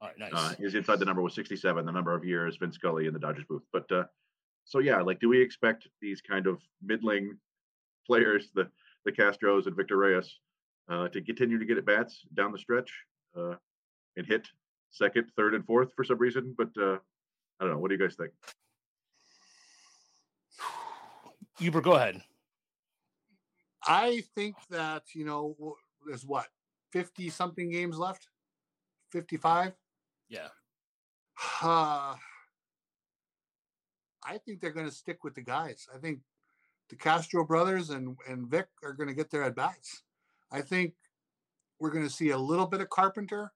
All right, nice. Uh, his inside the number was 67, the number of years Vince Scully in the Dodgers booth. But uh, so yeah, like, do we expect these kind of middling players, the the Castros and Victor Reyes, uh, to continue to get at bats down the stretch uh, and hit second, third, and fourth for some reason? But uh, I don't know. What do you guys think? Huber, go ahead. I think that you know there's what fifty something games left, fifty five. Yeah. Uh, I think they're going to stick with the guys. I think the Castro brothers and and Vic are going to get their at bats. I think we're going to see a little bit of Carpenter,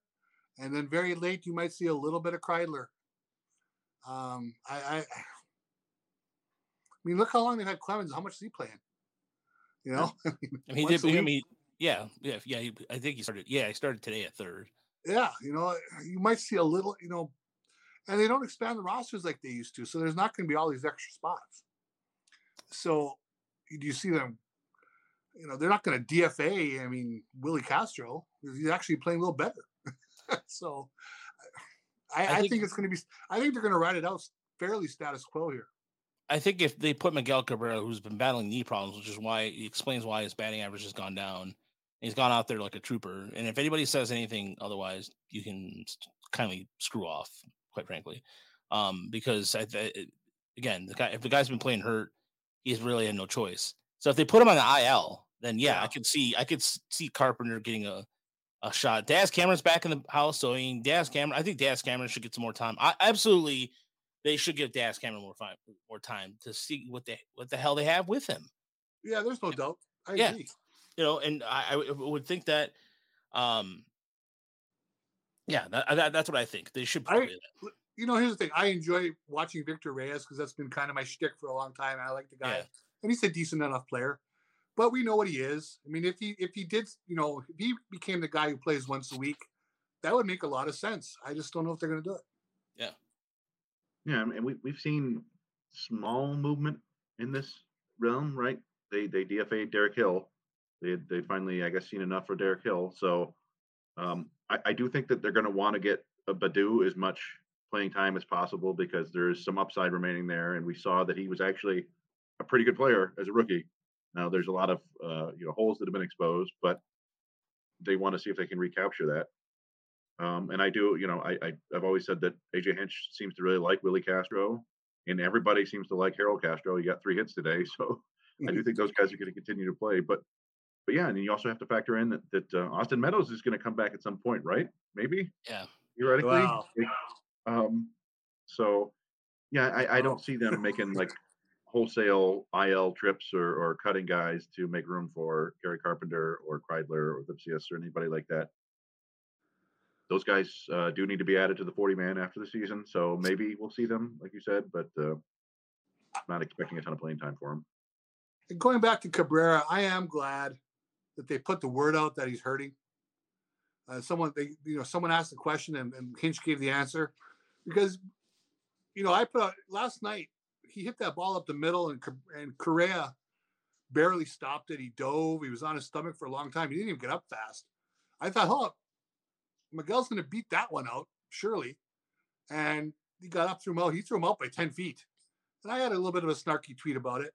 and then very late you might see a little bit of Kreidler. Um, I, I, I mean, look how long they've had Clemens. How much is he playing? You know, I mean, he did. I mean, yeah, yeah, yeah. He, I think he started. Yeah, he started today at third. yeah, you know, you might see a little, you know, and they don't expand the rosters like they used to, so there's not going to be all these extra spots. So, do you see them? You know, they're not going to DFA. I mean, Willie Castro, he's actually playing a little better. so, I, I I, think- think, it's going to be. I think they're going to ride it out fairly status quo here. I think if they put Miguel Cabrera, who's been battling knee problems, which is why he explains why his batting average has gone down. He's gone out there like a trooper. And if anybody says anything otherwise, you can kindly screw off, quite frankly. Um, because I, th- again, the guy, if the guy's been playing hurt, he's really had no choice. So if they put him on the IL, then yeah, I could see, I could see Carpenter getting a, a shot. Daz Cameron's back in the house, so I mean, Daz Cameron, I think Daz Cameron should get some more time. I absolutely, they should give Daz Cameron more fi- more time to see what they what the hell they have with him. Yeah, there's no doubt. I Yeah. agree. You know, and I would think that, um, yeah, that, that that's what I think. They should. I- probably do. You know, here's the thing. I enjoy watching Victor Reyes because that's been kind of my shtick for a long time. I like the guy, Yeah. and he's a decent enough player. But we know what he is. I mean, if he if he did, you know, if he became the guy who plays once a week, that would make a lot of sense. I just don't know if they're going to do it. Yeah, Yeah. and we we've seen small movement in this realm, right? They they DFA Derek Hill. They they finally, I guess, seen enough for Derek Hill. So um, I, I do think that they're going to want to get a Baddoo as much playing time as possible because there is some upside remaining there, and we saw that he was actually a pretty good player as a rookie. Now there's a lot of uh, you know holes that have been exposed, but they want to see if they can recapture that. Um, and I do, you know, I, I I've always said that AJ Hinch seems to really like Willie Castro, and everybody seems to like Harold Castro. He got three hits today, so I do think those guys are going to continue to play. But but yeah, and then you also have to factor in that, that uh, Austin Meadows is going to come back at some point, right? Maybe Yeah. theoretically. Wow. Like, Um, so yeah, I, I don't see them making like wholesale IL trips or, or cutting guys to make room for Kerry Carpenter or Kreidler or Lipcius or anybody like that. Those guys uh, do need to be added to the 40 man after the season, so maybe we'll see them, like you said, but uh, not expecting a ton of playing time for them. And going back to Cabrera, I am glad that they put the word out that he's hurting. Uh, someone they you know someone asked the question and, and Hinch gave the answer because you know I put out last night he hit that ball up the middle and and Correa barely stopped it. He dove. He was on his stomach for a long time. He didn't even get up fast. I thought, oh, Miguel's going to beat that one out surely, and he got up through him out. He threw him out by ten feet, and I had a little bit of a snarky tweet about it.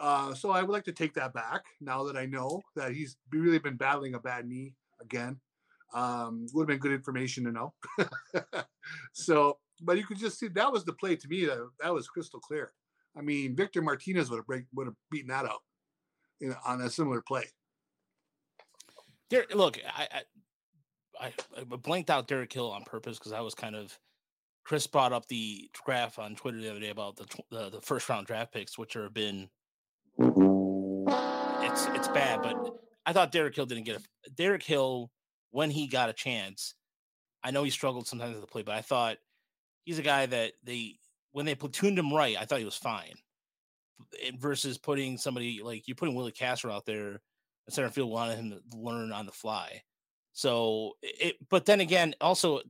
Uh, so I would like to take that back now that I know that he's really been battling a bad knee again. Um, would have been good information to know. so, but you could just see that was the play to me. That that was crystal clear. I mean, Victor Martinez would have break would have beaten that out know, on a similar play. Der- look, I, I I blanked out Derek Hill on purpose because I was kind of Chris brought up the graph on Twitter the other day about the the, the first round draft picks, which are been it's it's bad, but I thought Derek Hill didn't get a Derek Hill when he got a chance. I know he struggled sometimes at the play, but I thought he's a guy that they when they platooned him right, I thought he was fine. It- Versus putting somebody like you're putting Willie Castro out there in center field, wanting him to learn on the fly. So it, but then again, also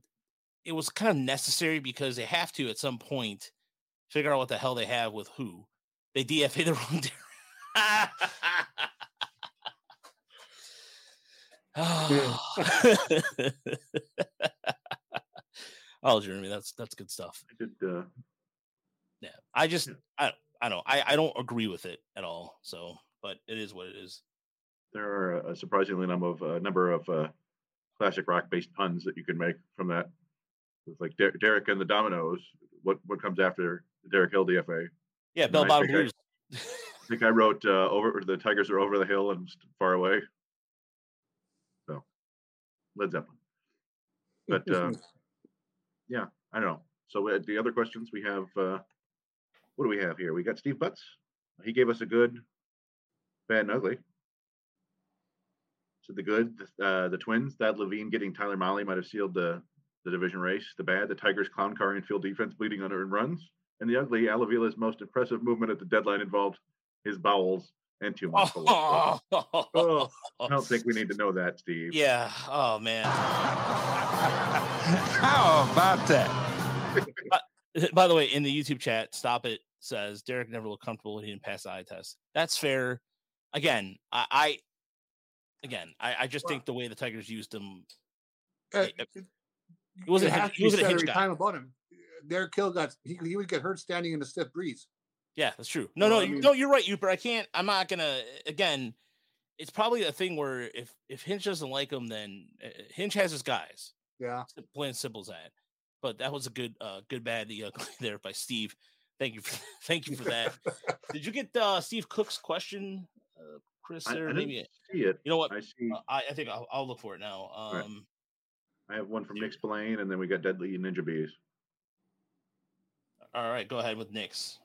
it was kind of necessary because they have to at some point figure out what the hell they have with who they DFA the wrong. oh, Jeremy, that's that's good stuff. I did. Uh, Yeah, I just I I don't I I don't agree with it at all. So, but it is what it is. there are a surprisingly number of uh, number of uh, classic rock based puns that you can make from that. It's like Der- Derek and the Dominoes. What what comes after Derek Hill DFA? Yeah, Bell Bottom think I- Blues. I think I wrote uh, over the Tigers are over the hill and far away. So Led Zeppelin. But uh, yeah, I don't know. So uh, the other questions we have, uh, what do we have here? We got Steve Butts. He gave us a good, bad, and ugly. So the good, uh, the Twins, Thad Levine getting Tyler Mahle might have sealed the the division race. The bad, the Tigers clown car infield defense bleeding on earned runs. And the ugly, Al Avila's most impressive movement at the deadline involved his bowels and two months. full of. Oh, I don't think we need to know that, Steve. Yeah. Oh man. How about that? By the way, in the YouTube chat, stop it says Derek never looked comfortable when he didn't pass the eye test. That's fair. Again, I, I again, I, I just think the way the Tigers used him, Uh, it, it wasn't it a has Hinch- to he wasn't a said Hinch every guy. time about him. Derek Hill got he, he would get hurt standing in a stiff breeze. Yeah, that's true. No, So, no, I you, mean- no, you're right, Huber. I can't. I'm not gonna. Again, it's probably a thing where if if Hinch doesn't like him, then uh, Hinch has his guys. Yeah. Plain and simple as that. But that was a good, uh, good bad the ugly there by Steve. Thank you, for, thank you for that. Did you get uh, Steve Cook's question, uh, Chris? I, I There, didn't maybe. see it. You know what? I see. Uh, I, I think I'll, I'll look for it now. Um, Right. I have one from Nick Spillane, and then we got Deadly Ninja Bees. All right, go ahead with Nick's.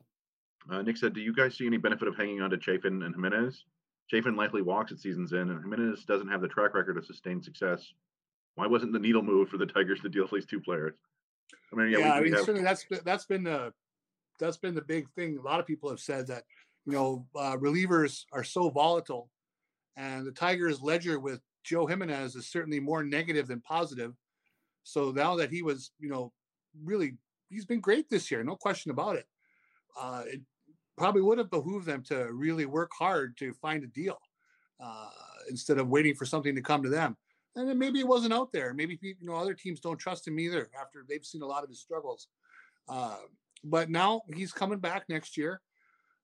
Uh, Nick said, "Do you guys see any benefit of hanging on to Chafin and Jimenez? Chafin likely walks at season's end, and Jimenez doesn't have the track record of sustained success. Why wasn't the needle moved for the Tigers to deal with these two players? I mean, yeah, Yeah, we, I mean, have, certainly that's been, that's been the that's been the big thing. A lot of people have said that you know uh, relievers are so volatile, and the Tigers' ledger with Joe Jimenez is certainly more negative than positive. So now that he was, you know, really he's been great this year, no question about it. Uh, it probably would have behooved them to really work hard to find a deal uh, instead of waiting for something to come to them. And then maybe it wasn't out there. Maybe you know other teams don't trust him either after they've seen a lot of his struggles. Uh, but now he's coming back next year,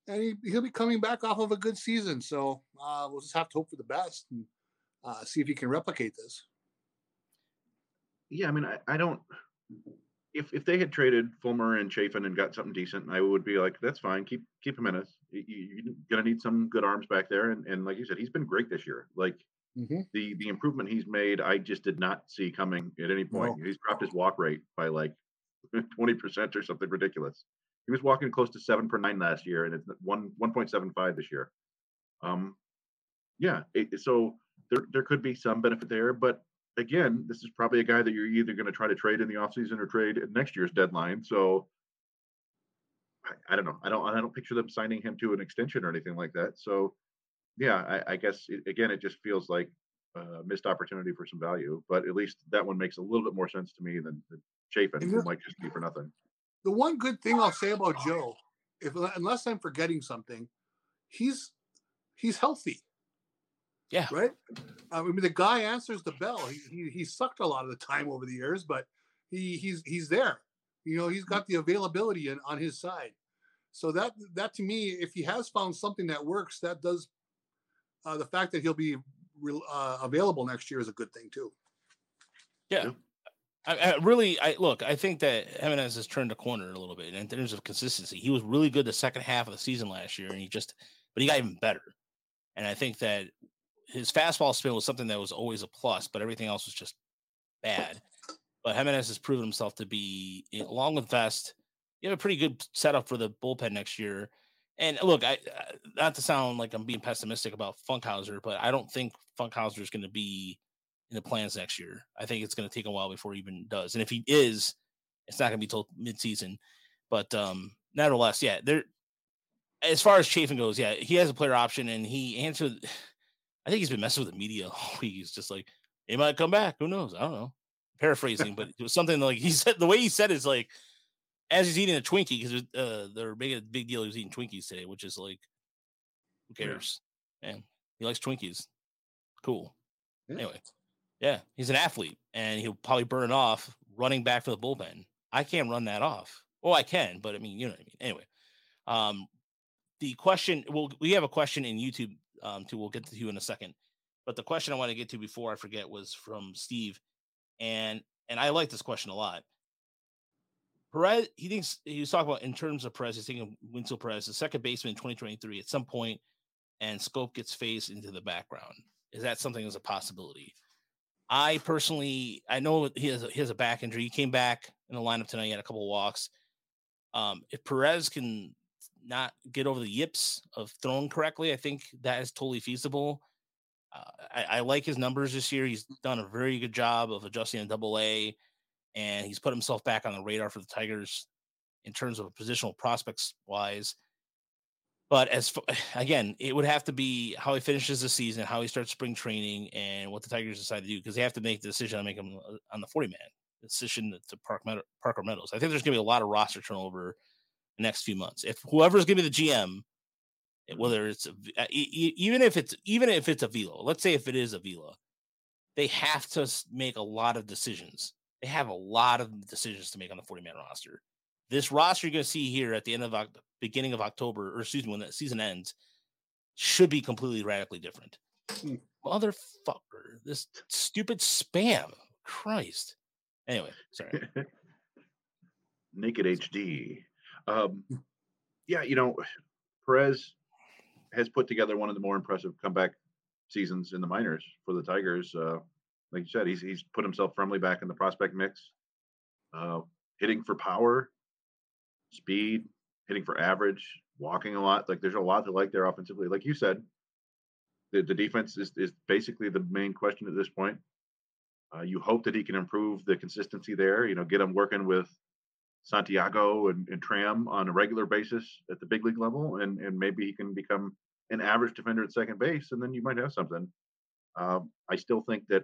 and he, he'll be coming back off of a good season. So uh, we'll just have to hope for the best and uh, see if he can replicate this. yeah. I mean, I, I don't. If if they had traded Fulmer and Chafin and got something decent, I would be like, that's fine. Keep keep him in us. You, you're gonna need some good arms back there, and and like you said, he's been great this year. Like Mhm. the the improvement he's made, I just did not see coming at any point. No. He's dropped his walk rate by like twenty percent or something ridiculous. He was walking close to seven per nine last year, and it's one one point seven five this year. Um, yeah. It, so there there could be some benefit there, but again, this is probably a guy that you're either going to try to trade in the offseason or trade at next year's deadline. So I, I don't know. I don't I don't picture them signing him to an extension or anything like that. So yeah, I, I guess it, again, it just feels like a missed opportunity for some value. But at least that one makes a little bit more sense to me than, than Chafin, who might just be for nothing. The one good thing I'll say about Joe, if unless I'm forgetting something, he's he's healthy. Yeah. Right. I mean, the guy answers the bell. He, he he sucked a lot of the time over the years, but he he's he's there. You know, he's got the availability in, on his side. So that that to me, if he has found something that works, that does uh, the fact that he'll be re- uh, available next year is a good thing too. Yeah. I, I really, I look. I think that Jimenez has turned a corner a little bit in terms of consistency. He was really good the second half of the season last year, and he just, but he got even better. And I think that his fastball spin was something that was always a plus, but everything else was just bad. But Jimenez has proven himself to be, along with Vest, you have a pretty good setup for the bullpen next year. And look, I uh, not to sound like I'm being pessimistic about Funkhouser, but I don't think Funkhouser is going to be in the plans next year. I think it's going to take a while before he even does. And if he is, it's not going to be till midseason. But um, nevertheless, yeah, there. As far as Chafin goes, yeah, he has a player option, and he answered. I think he's been messing with the media all week. He's just like, he might come back. Who knows? I don't know. Paraphrasing, but it was something like he said. The way he said it is like, as he's eating a Twinkie, because uh, they're making a big deal. He was eating Twinkies today, which is like, who Yeah. cares? Man, he likes Twinkies. Cool. Yeah. Anyway, yeah, he's an athlete, and he'll probably burn off running back for the bullpen. I can't run that off. Well, I can, but I mean, you know what I mean. Anyway, um, the question. Well, we have a question in YouTube um, too. We'll get to you in a second. But the question I want to get to before I forget was from Steve, and and I like this question a lot. Perez, he thinks he was talking about in terms of Perez. He's thinking Wenceel Perez, the second baseman in 2023 at some point, and Schoop gets phased into the background. Is that something that's a possibility? I personally, I know he has a, he has a back injury. He came back in the lineup tonight. He had a couple walks. Um, if Perez can not get over the yips of throwing correctly, I think that is totally feasible. Uh, I, I like his numbers this year. He's done a very good job of adjusting in double A, and he's put himself back on the radar for the Tigers in terms of positional prospects wise. But as again, it would have to be how he finishes the season, how he starts spring training, and what the Tigers decide to do because they have to make the decision on make him uh, on the forty man decision to Park Meadow, Parker Meadows. I think there's going to be a lot of roster turnover the next few months. If whoever's going to be the GM, whether it's a, even if it's even if it's Avila, let's say if it is Avila, they have to make a lot of decisions. They have a lot of decisions to make on the 40 man roster. This roster you're going to see here at the end of Oc- beginning of October, or excuse me, when that season ends, should be completely radically different. Hmm. Motherfucker, this stupid spam. Christ. Anyway, sorry. Naked HD. Um, yeah, you know, Perez has put together one of the more impressive comeback seasons in the minors for the Tigers. Uh, like you said, he's he's put himself firmly back in the prospect mix, uh, hitting for power, speed, hitting for average, walking a lot. Like there's a lot to like there offensively. Like you said, the, the defense is, is basically the main question at this point. Uh, you hope that he can improve the consistency there. You know, get him working with Santiago and, and Tram on a regular basis at the big league level, and and maybe he can become an average defender at second base, and then you might have something. Um, I still think that,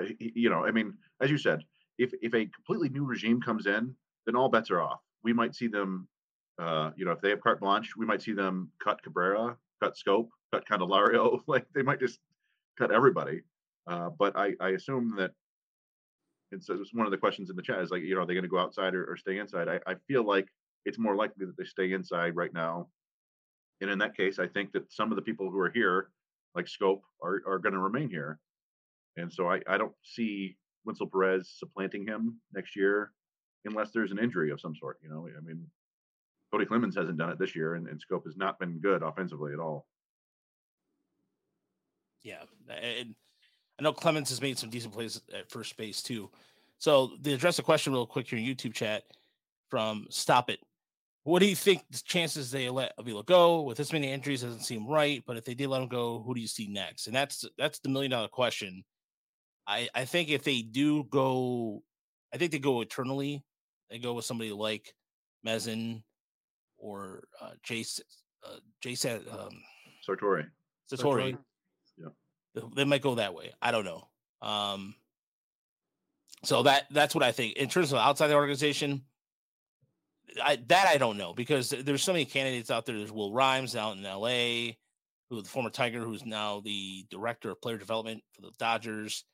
uh, you know, I mean, as you said, if if a completely new regime comes in, then all bets are off. We might see them, uh, you know, if they have carte blanche, we might see them cut Cabrera, cut Schoop, cut Candelario. Like they might just cut everybody. Uh, but I, I assume that and so it's one of the questions in the chat is like, you know, are they going to go outside or, or stay inside? I, I feel like it's more likely that they stay inside right now. And in that case, I think that some of the people who are here, like Schoop, are, are going to remain here. And so I, I don't see Wenceel Perez supplanting him next year, unless there's an injury of some sort. You know, I mean, Cody Clemens hasn't done it this year, and, and Schoop has not been good offensively at all. Yeah, and I know Clemens has made some decent plays at first base too. So to address the question real quick here in YouTube chat from Stop It. What do you think the chances they let Avila go with this many injuries doesn't seem right, but if they did let him go, who do you see next? And that's that's the million dollar question. I I think if they do go, I think they go eternally. They go with somebody like Menzin or uh, Jason uh, Jason um, Sartori. Satori. Yeah. They- might go that way. I don't know. Um, so that that's what I think in terms of outside the organization. I, that I don't know because there's so many candidates out there. There's Will Rhymes out in L.A., who the former Tiger, who's now the director of player development for the Dodgers.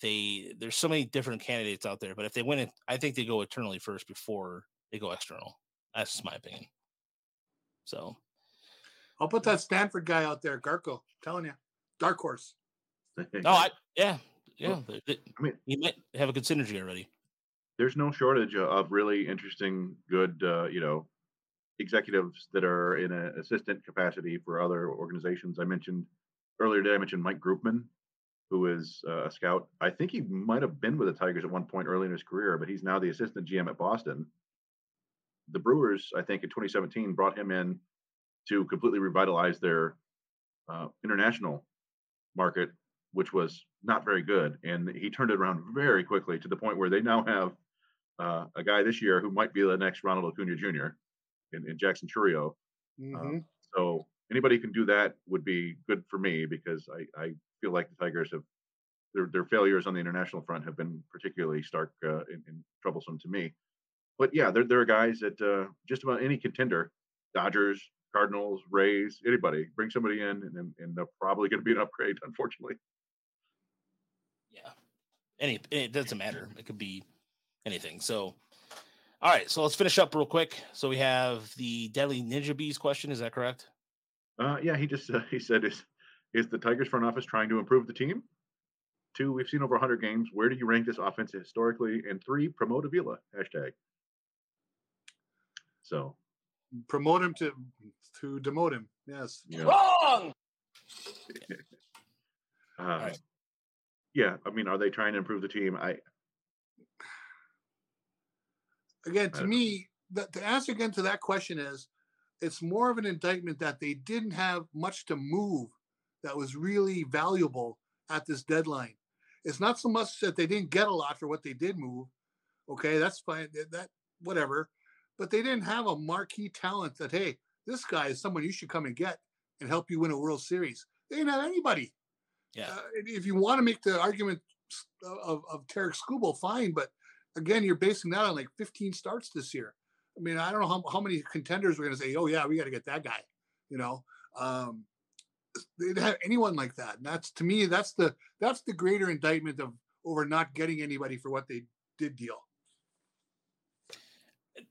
They there's so many different candidates out there, but if they win it, I think they go eternally first before they go external. That's just my opinion. So I'll put that Stanford guy out there, Garko. Telling you, dark horse. no, I yeah yeah. Well, they- they- I mean, you might have a good synergy already. there's no shortage of really interesting, good, uh, you know, executives that are in an assistant capacity for other organizations. I mentioned earlier today. I mentioned Mike Groopman, who is uh, a scout. I think he might have been with the Tigers at one point early in his career, but he's now the assistant GM at Boston. The Brewers, I think, in 2017 brought him in to completely revitalize their uh, international market, which was not very good, and he turned it around very quickly to the point where they now have uh, a guy this year who might be the next Ronald Acuna Jr. in, in Jackson Chourio. Mhm. So anybody can do that would be good for me because I, I feel like the Tigers have their their failures on the international front have been particularly stark uh, and, and troublesome to me. But yeah, there there are guys that uh, just about any contender, Dodgers, Cardinals, Rays, anybody, bring somebody in, and and, and they're probably going to be an upgrade, unfortunately. Yeah. Any it doesn't matter. It could be anything. So all right, so let's finish up real quick. So we have the Deadly Ninja Bees question. Is that correct? Uh, yeah, he just uh, he said is is the Tigers front office trying to improve the team? Two, we've seen over 100 games. Where do you rank this offense historically? And three, promote Avila hashtag. So Promote him to to demote him. Yes. you know, Wrong. uh, yeah, I mean, are they trying to improve the team? I again, to me, the, the answer again to that question is it's more of an indictment that they didn't have much to move that was really valuable at this deadline. It's not so much that they didn't get a lot for what they did move. Okay, that's fine. That, that whatever. But they didn't have a marquee talent that, hey, this guy is someone you should come and get and help you win a World Series. They didn't have anybody. Yeah. Uh, if you want to make the argument of, of Tarik Skubal, fine. But again, you're basing that on like 15 starts this year. I mean, I don't know how, how many contenders we're going to say, oh, yeah, we got to get that guy. You know, um, they didn't have anyone like that. And that's to me, that's the that's the greater indictment of over not getting anybody for what they did deal.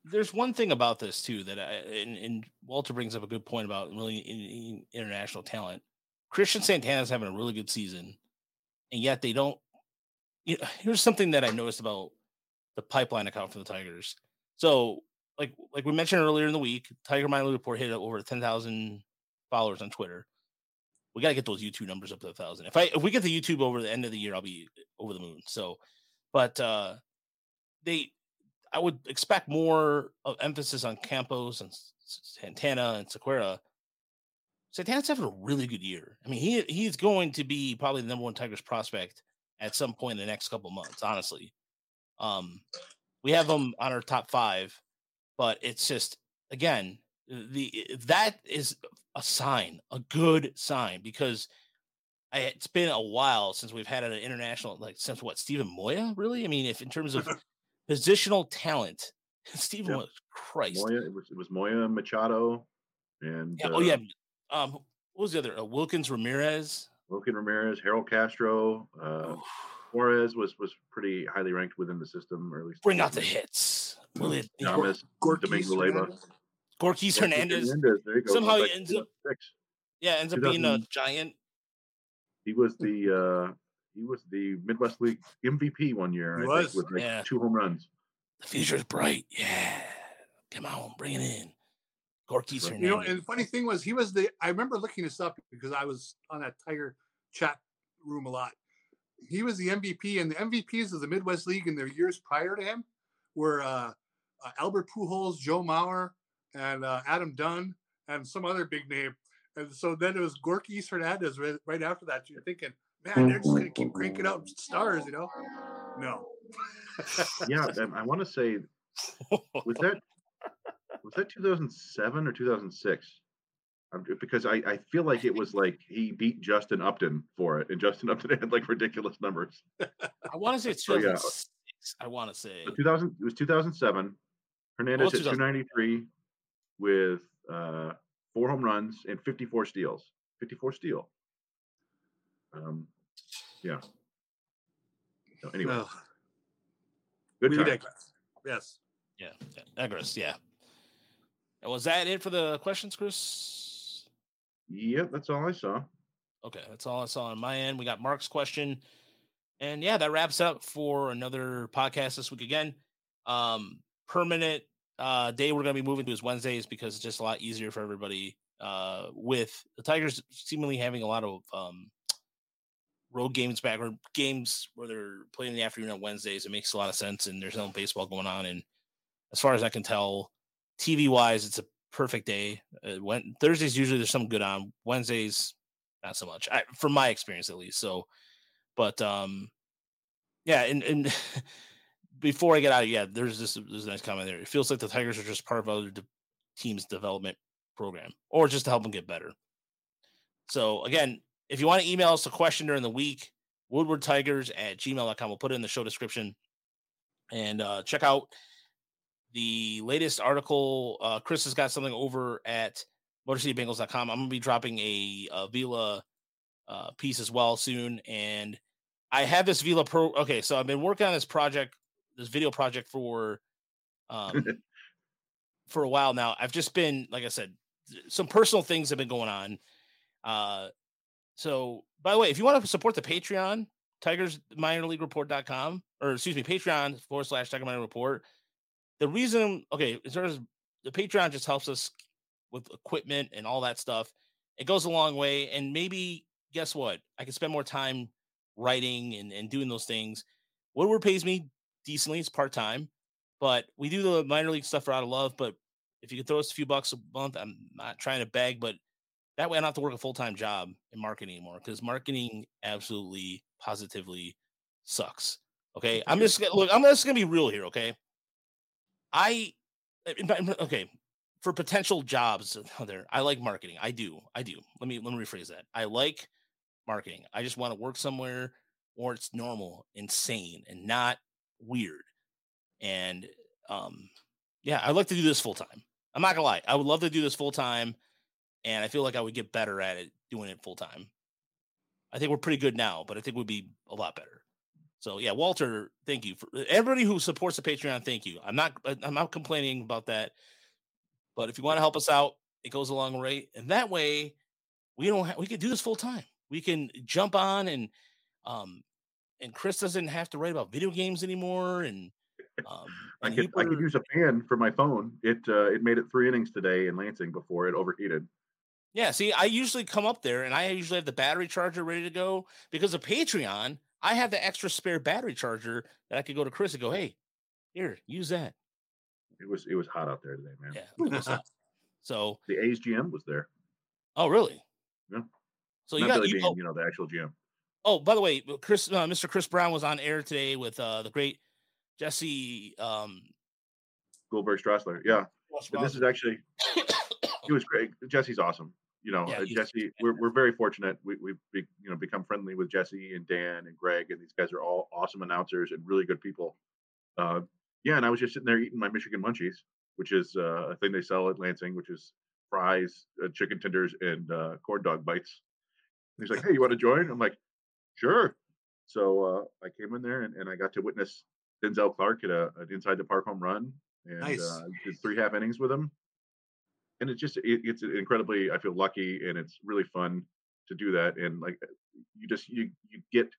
There's one thing about this too that I and, and Walter brings up a good point about really in, in international talent. Cristian Santana's having a really good season, and yet they don't. You know, here's something that I noticed about the pipeline account for the Tigers. So, like like we mentioned earlier in the week, Tiger Minor Report hit over ten thousand followers on Twitter. We got to get those YouTube numbers up to a thousand. If I if we get the YouTube over the end of the year, I'll be over the moon. So, but uh they I would expect more of emphasis on Campos and Santana and Sequeira. Santana's having a really good year. I mean, he he's going to be probably the number one Tigers prospect at some point in the next couple months. Honestly, um, we have him on our top five, but it's just again the that is a sign, a good sign because I, it's been a while since we've had an international like since what Steven Moya really. I mean, if in terms of positional talent, Steven Yeah. Moya, Christ, Moya, it was it was Moya Machado and yeah, uh, oh yeah, um, what was the other? Uh, Wilkins Ramirez. Wilkins Ramirez, Harold Castro, uh, Juarez was was pretty highly ranked within the system, or at least Bring out the hits. Will it? you know, Thomas, Gorky Domingo Leyva. Hernandez. Gorkis Hernandez. Hernandez, there you go. Somehow he ends up- 2006. Yeah, ends up being a giant. He was the uh, he was the Midwest League MVP one year. He I was, think, with like yeah. two home runs. The future's bright. Yeah. Come on, bring it in. Gorky's You know, and the funny thing was, he was the. I remember looking this up because I was on that Tiger chat room a lot. He was the MVP, and the MVPs of the Midwest League in their years prior to him were uh, uh, Albert Pujols, Joe Mauer, and uh, Adam Dunn, and some other big name. And so then it was Gorky Hernandez right, right after that. You're thinking, man, they're just going to keep cranking out stars, you know? No. Yeah, I want to say was that was that 2007 or 2006? Um, because I, I feel like it was like he beat Justin Upton for it, and Justin Upton had like ridiculous numbers. I want to say it's Oh, yeah. 2006. I want to say. So 2000 it was 2007. Hernandez was hit 293 with uh, four home runs and 54 steals. 54 steal. Um, yeah. So anyway, Ugh, good we time. digress. Yes. Yeah, yeah, digress. Yeah. And was that it for the questions, Chris? Yep, that's all I saw. Okay, that's all I saw on my end. We got Mark's question. And yeah, that wraps up for another podcast this week again. Um, permanent uh day we're gonna be moving to is Wednesdays because it's just a lot easier for everybody. Uh with the Tigers seemingly having a lot of um road games back or games where they're playing in the afternoon on Wednesdays, it makes a lot of sense and there's no baseball going on. And as far as I can tell, TV wise, it's a perfect day. Uh, when Thursdays usually there's something good on. Wednesdays, not so much. I, from my experience at least. So, but um, yeah, and and before I get out, yeah, there's this there's a nice comment there. It feels like the Tigers are just part of other de- teams' development program, or just to help them get better. So again, if you want to email us a question during the week, woodwardtigers at gmail.com. We'll put it in the show description. And uh, check out the latest article. Uh, Chris has got something over at motorcitybengals.com. I'm going to be dropping a, Avila uh, piece as well soon. And I have this Vila Pro. Okay, so I've been working on this project, this video project for um, for a while now. I've just been, like I said, some personal things have been going on. Uh, so, by the way, if you want to support the Patreon, Tigers Minor League Report.com, or excuse me, Patreon forward slash Tiger Minor Report. The reason, okay, as far as the Patreon just helps us with equipment and all that stuff, it goes a long way. And maybe, guess what? I can spend more time writing and, and doing those things. Woodward pays me decently, it's part time, but we do the minor league stuff for out of love. But if you could throw us a few bucks a month, I'm not trying to beg, but that way I don't have to work a full time job in marketing anymore because marketing absolutely positively sucks. Okay. I'm just gonna look, I'm just gonna be real here, okay? I okay for potential jobs out there, I like marketing. I do. I do. Let me let me rephrase that. I like marketing. I just want to work somewhere where it's normal, insane, and not weird. And um yeah, I'd like to do this full time. I'm not gonna lie. I would love to do this full time and I feel like I would get better at it doing it full time. I think we're pretty good now, but I think we'd be a lot better. So yeah, Walter, thank you for everybody who supports the Patreon. Thank you. I'm not I'm not complaining about that, but if you want to help us out, it goes a long way, and that way we don't ha- we can do this full time. We can jump on and um and Chris doesn't have to write about video games anymore, and um I could I could use a fan for my phone. It uh, it made it three innings today in Lansing before it overheated. Yeah, see, I usually come up there and I usually have the battery charger ready to go because of Patreon. I have the extra spare battery charger that I could go to Chris and go, "Hey, here, use that." It was it was hot out there today, man. Yeah. it was hot. so, The A's GM was there. oh, really? Yeah. So Not you got Billy you, Beane, oh, you know, the actual GM. oh, by the way, Chris, uh, Mr. Chris Brown was on air today with uh, the great Jesse. Um, Goldberg Strassler. Yeah. This is actually it was great. Jesse's awesome. You know, Yeah, uh, Jesse, we're, we're very fortunate. We, we've be, you know become friendly with Jesse and Dan and Greg, and these guys are all awesome announcers and really good people. Uh, yeah, and I was just sitting there eating my Michigan Munchies, which is uh, a thing they sell at Lansing, which is fries, uh, chicken tenders, and uh, corn dog bites. And he's like, "Hey, you want to join?" I'm like, "Sure." So uh, I came in there and, and I got to witness Denzel Clarke at a, an inside the park home run, and Nice. uh, did three half innings with him and it's just it, it's incredibly i feel lucky and it's really fun to do that and like you just you you get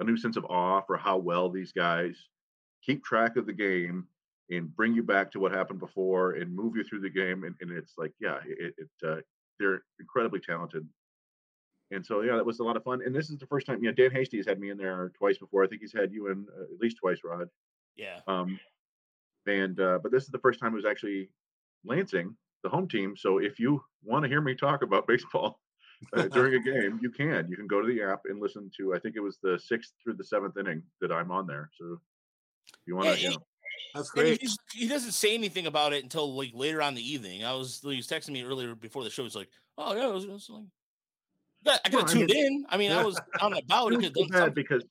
a new sense of awe for how well these guys keep track of the game and bring you back to what happened before and move you through the game. And, and it's like, yeah, it, it uh, they're incredibly talented. And so, yeah, that was a lot of fun. And this is the first time, yeah, Dan Hasty has had me in there twice before. I think he's had you in uh, at least twice, Rod. Yeah. Um, and uh, but this is the first time it was actually Lansing, the home team. So if you want to hear me talk about baseball uh, during a game, you can. You can go to the app and listen to. I think it was the sixth through the seventh inning that I'm on there. So if you want to, Yeah, you know, That's And great. He, just- he doesn't say anything about it until like later on in the evening. I was he was texting me earlier before the show. He's like, "Oh yeah, it was, it was like." Yeah, I could Well, have I mean- tuned in. I mean, I was on about. it He was could so bad because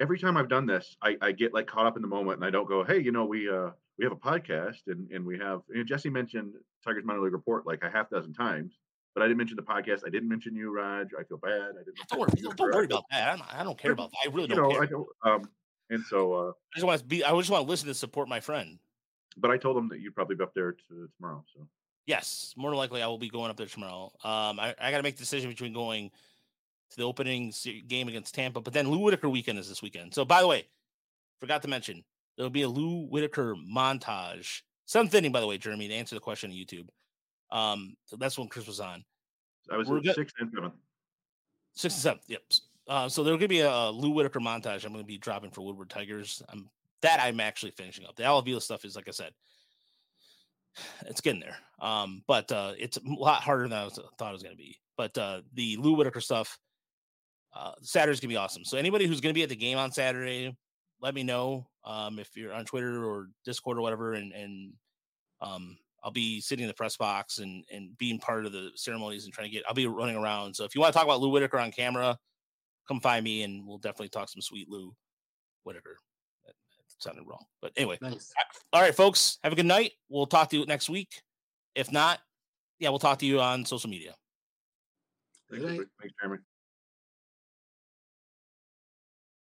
every time I've done this, I, I get like caught up in the moment and I don't go, hey, you know, we uh we have a podcast and and we have you know, Jesse mentioned Tigers minor league report like a half dozen times, but I didn't mention the podcast. I didn't mention you, Raj. I feel bad. I didn't. Don't worry, don't worry about that. I don't care about that. I really You don't know, care. I don't. Um, and so, uh, I just want to be. I just want to listen to support my friend. but I told him that you'd probably be up there to, tomorrow. So Yes, more than likely I will be going up there tomorrow. Um, I, I got to make the decision between going to the opening game against Tampa, but then Lou Whitaker weekend is this weekend. So, by the way, forgot to mention there'll be a Lou Whitaker montage. Seventh inning, by the way, Jeremy, to answer the question on YouTube. Um, so that's when Chris was on. I was good. sixth and seventh. Six and seven. Yep. Uh, so there's gonna be a, Lou Whitaker montage. I'm gonna be dropping for Woodward Tigers. I'm that I'm actually finishing up. The Al Avila stuff is like I said, it's getting there. Um, but uh, it's a lot harder than I was, thought it was gonna be. But uh, the Lou Whitaker stuff, uh, Saturday's gonna be awesome. So anybody who's gonna be at the game on Saturday, let me know um, if you're on Twitter or Discord or whatever, and and um, I'll be sitting in the press box and and being part of the ceremonies and trying to get. I'll be running around. So if you want to talk about Lou Whitaker on camera, come find me and we'll definitely talk some sweet Lou Whitaker. That, that sounded wrong, but anyway. Nice. All right, folks. Have a good night. We'll talk to you next week. If not, yeah, we'll talk to you on social media. Thanks, Good night. Thanks, Jeremy.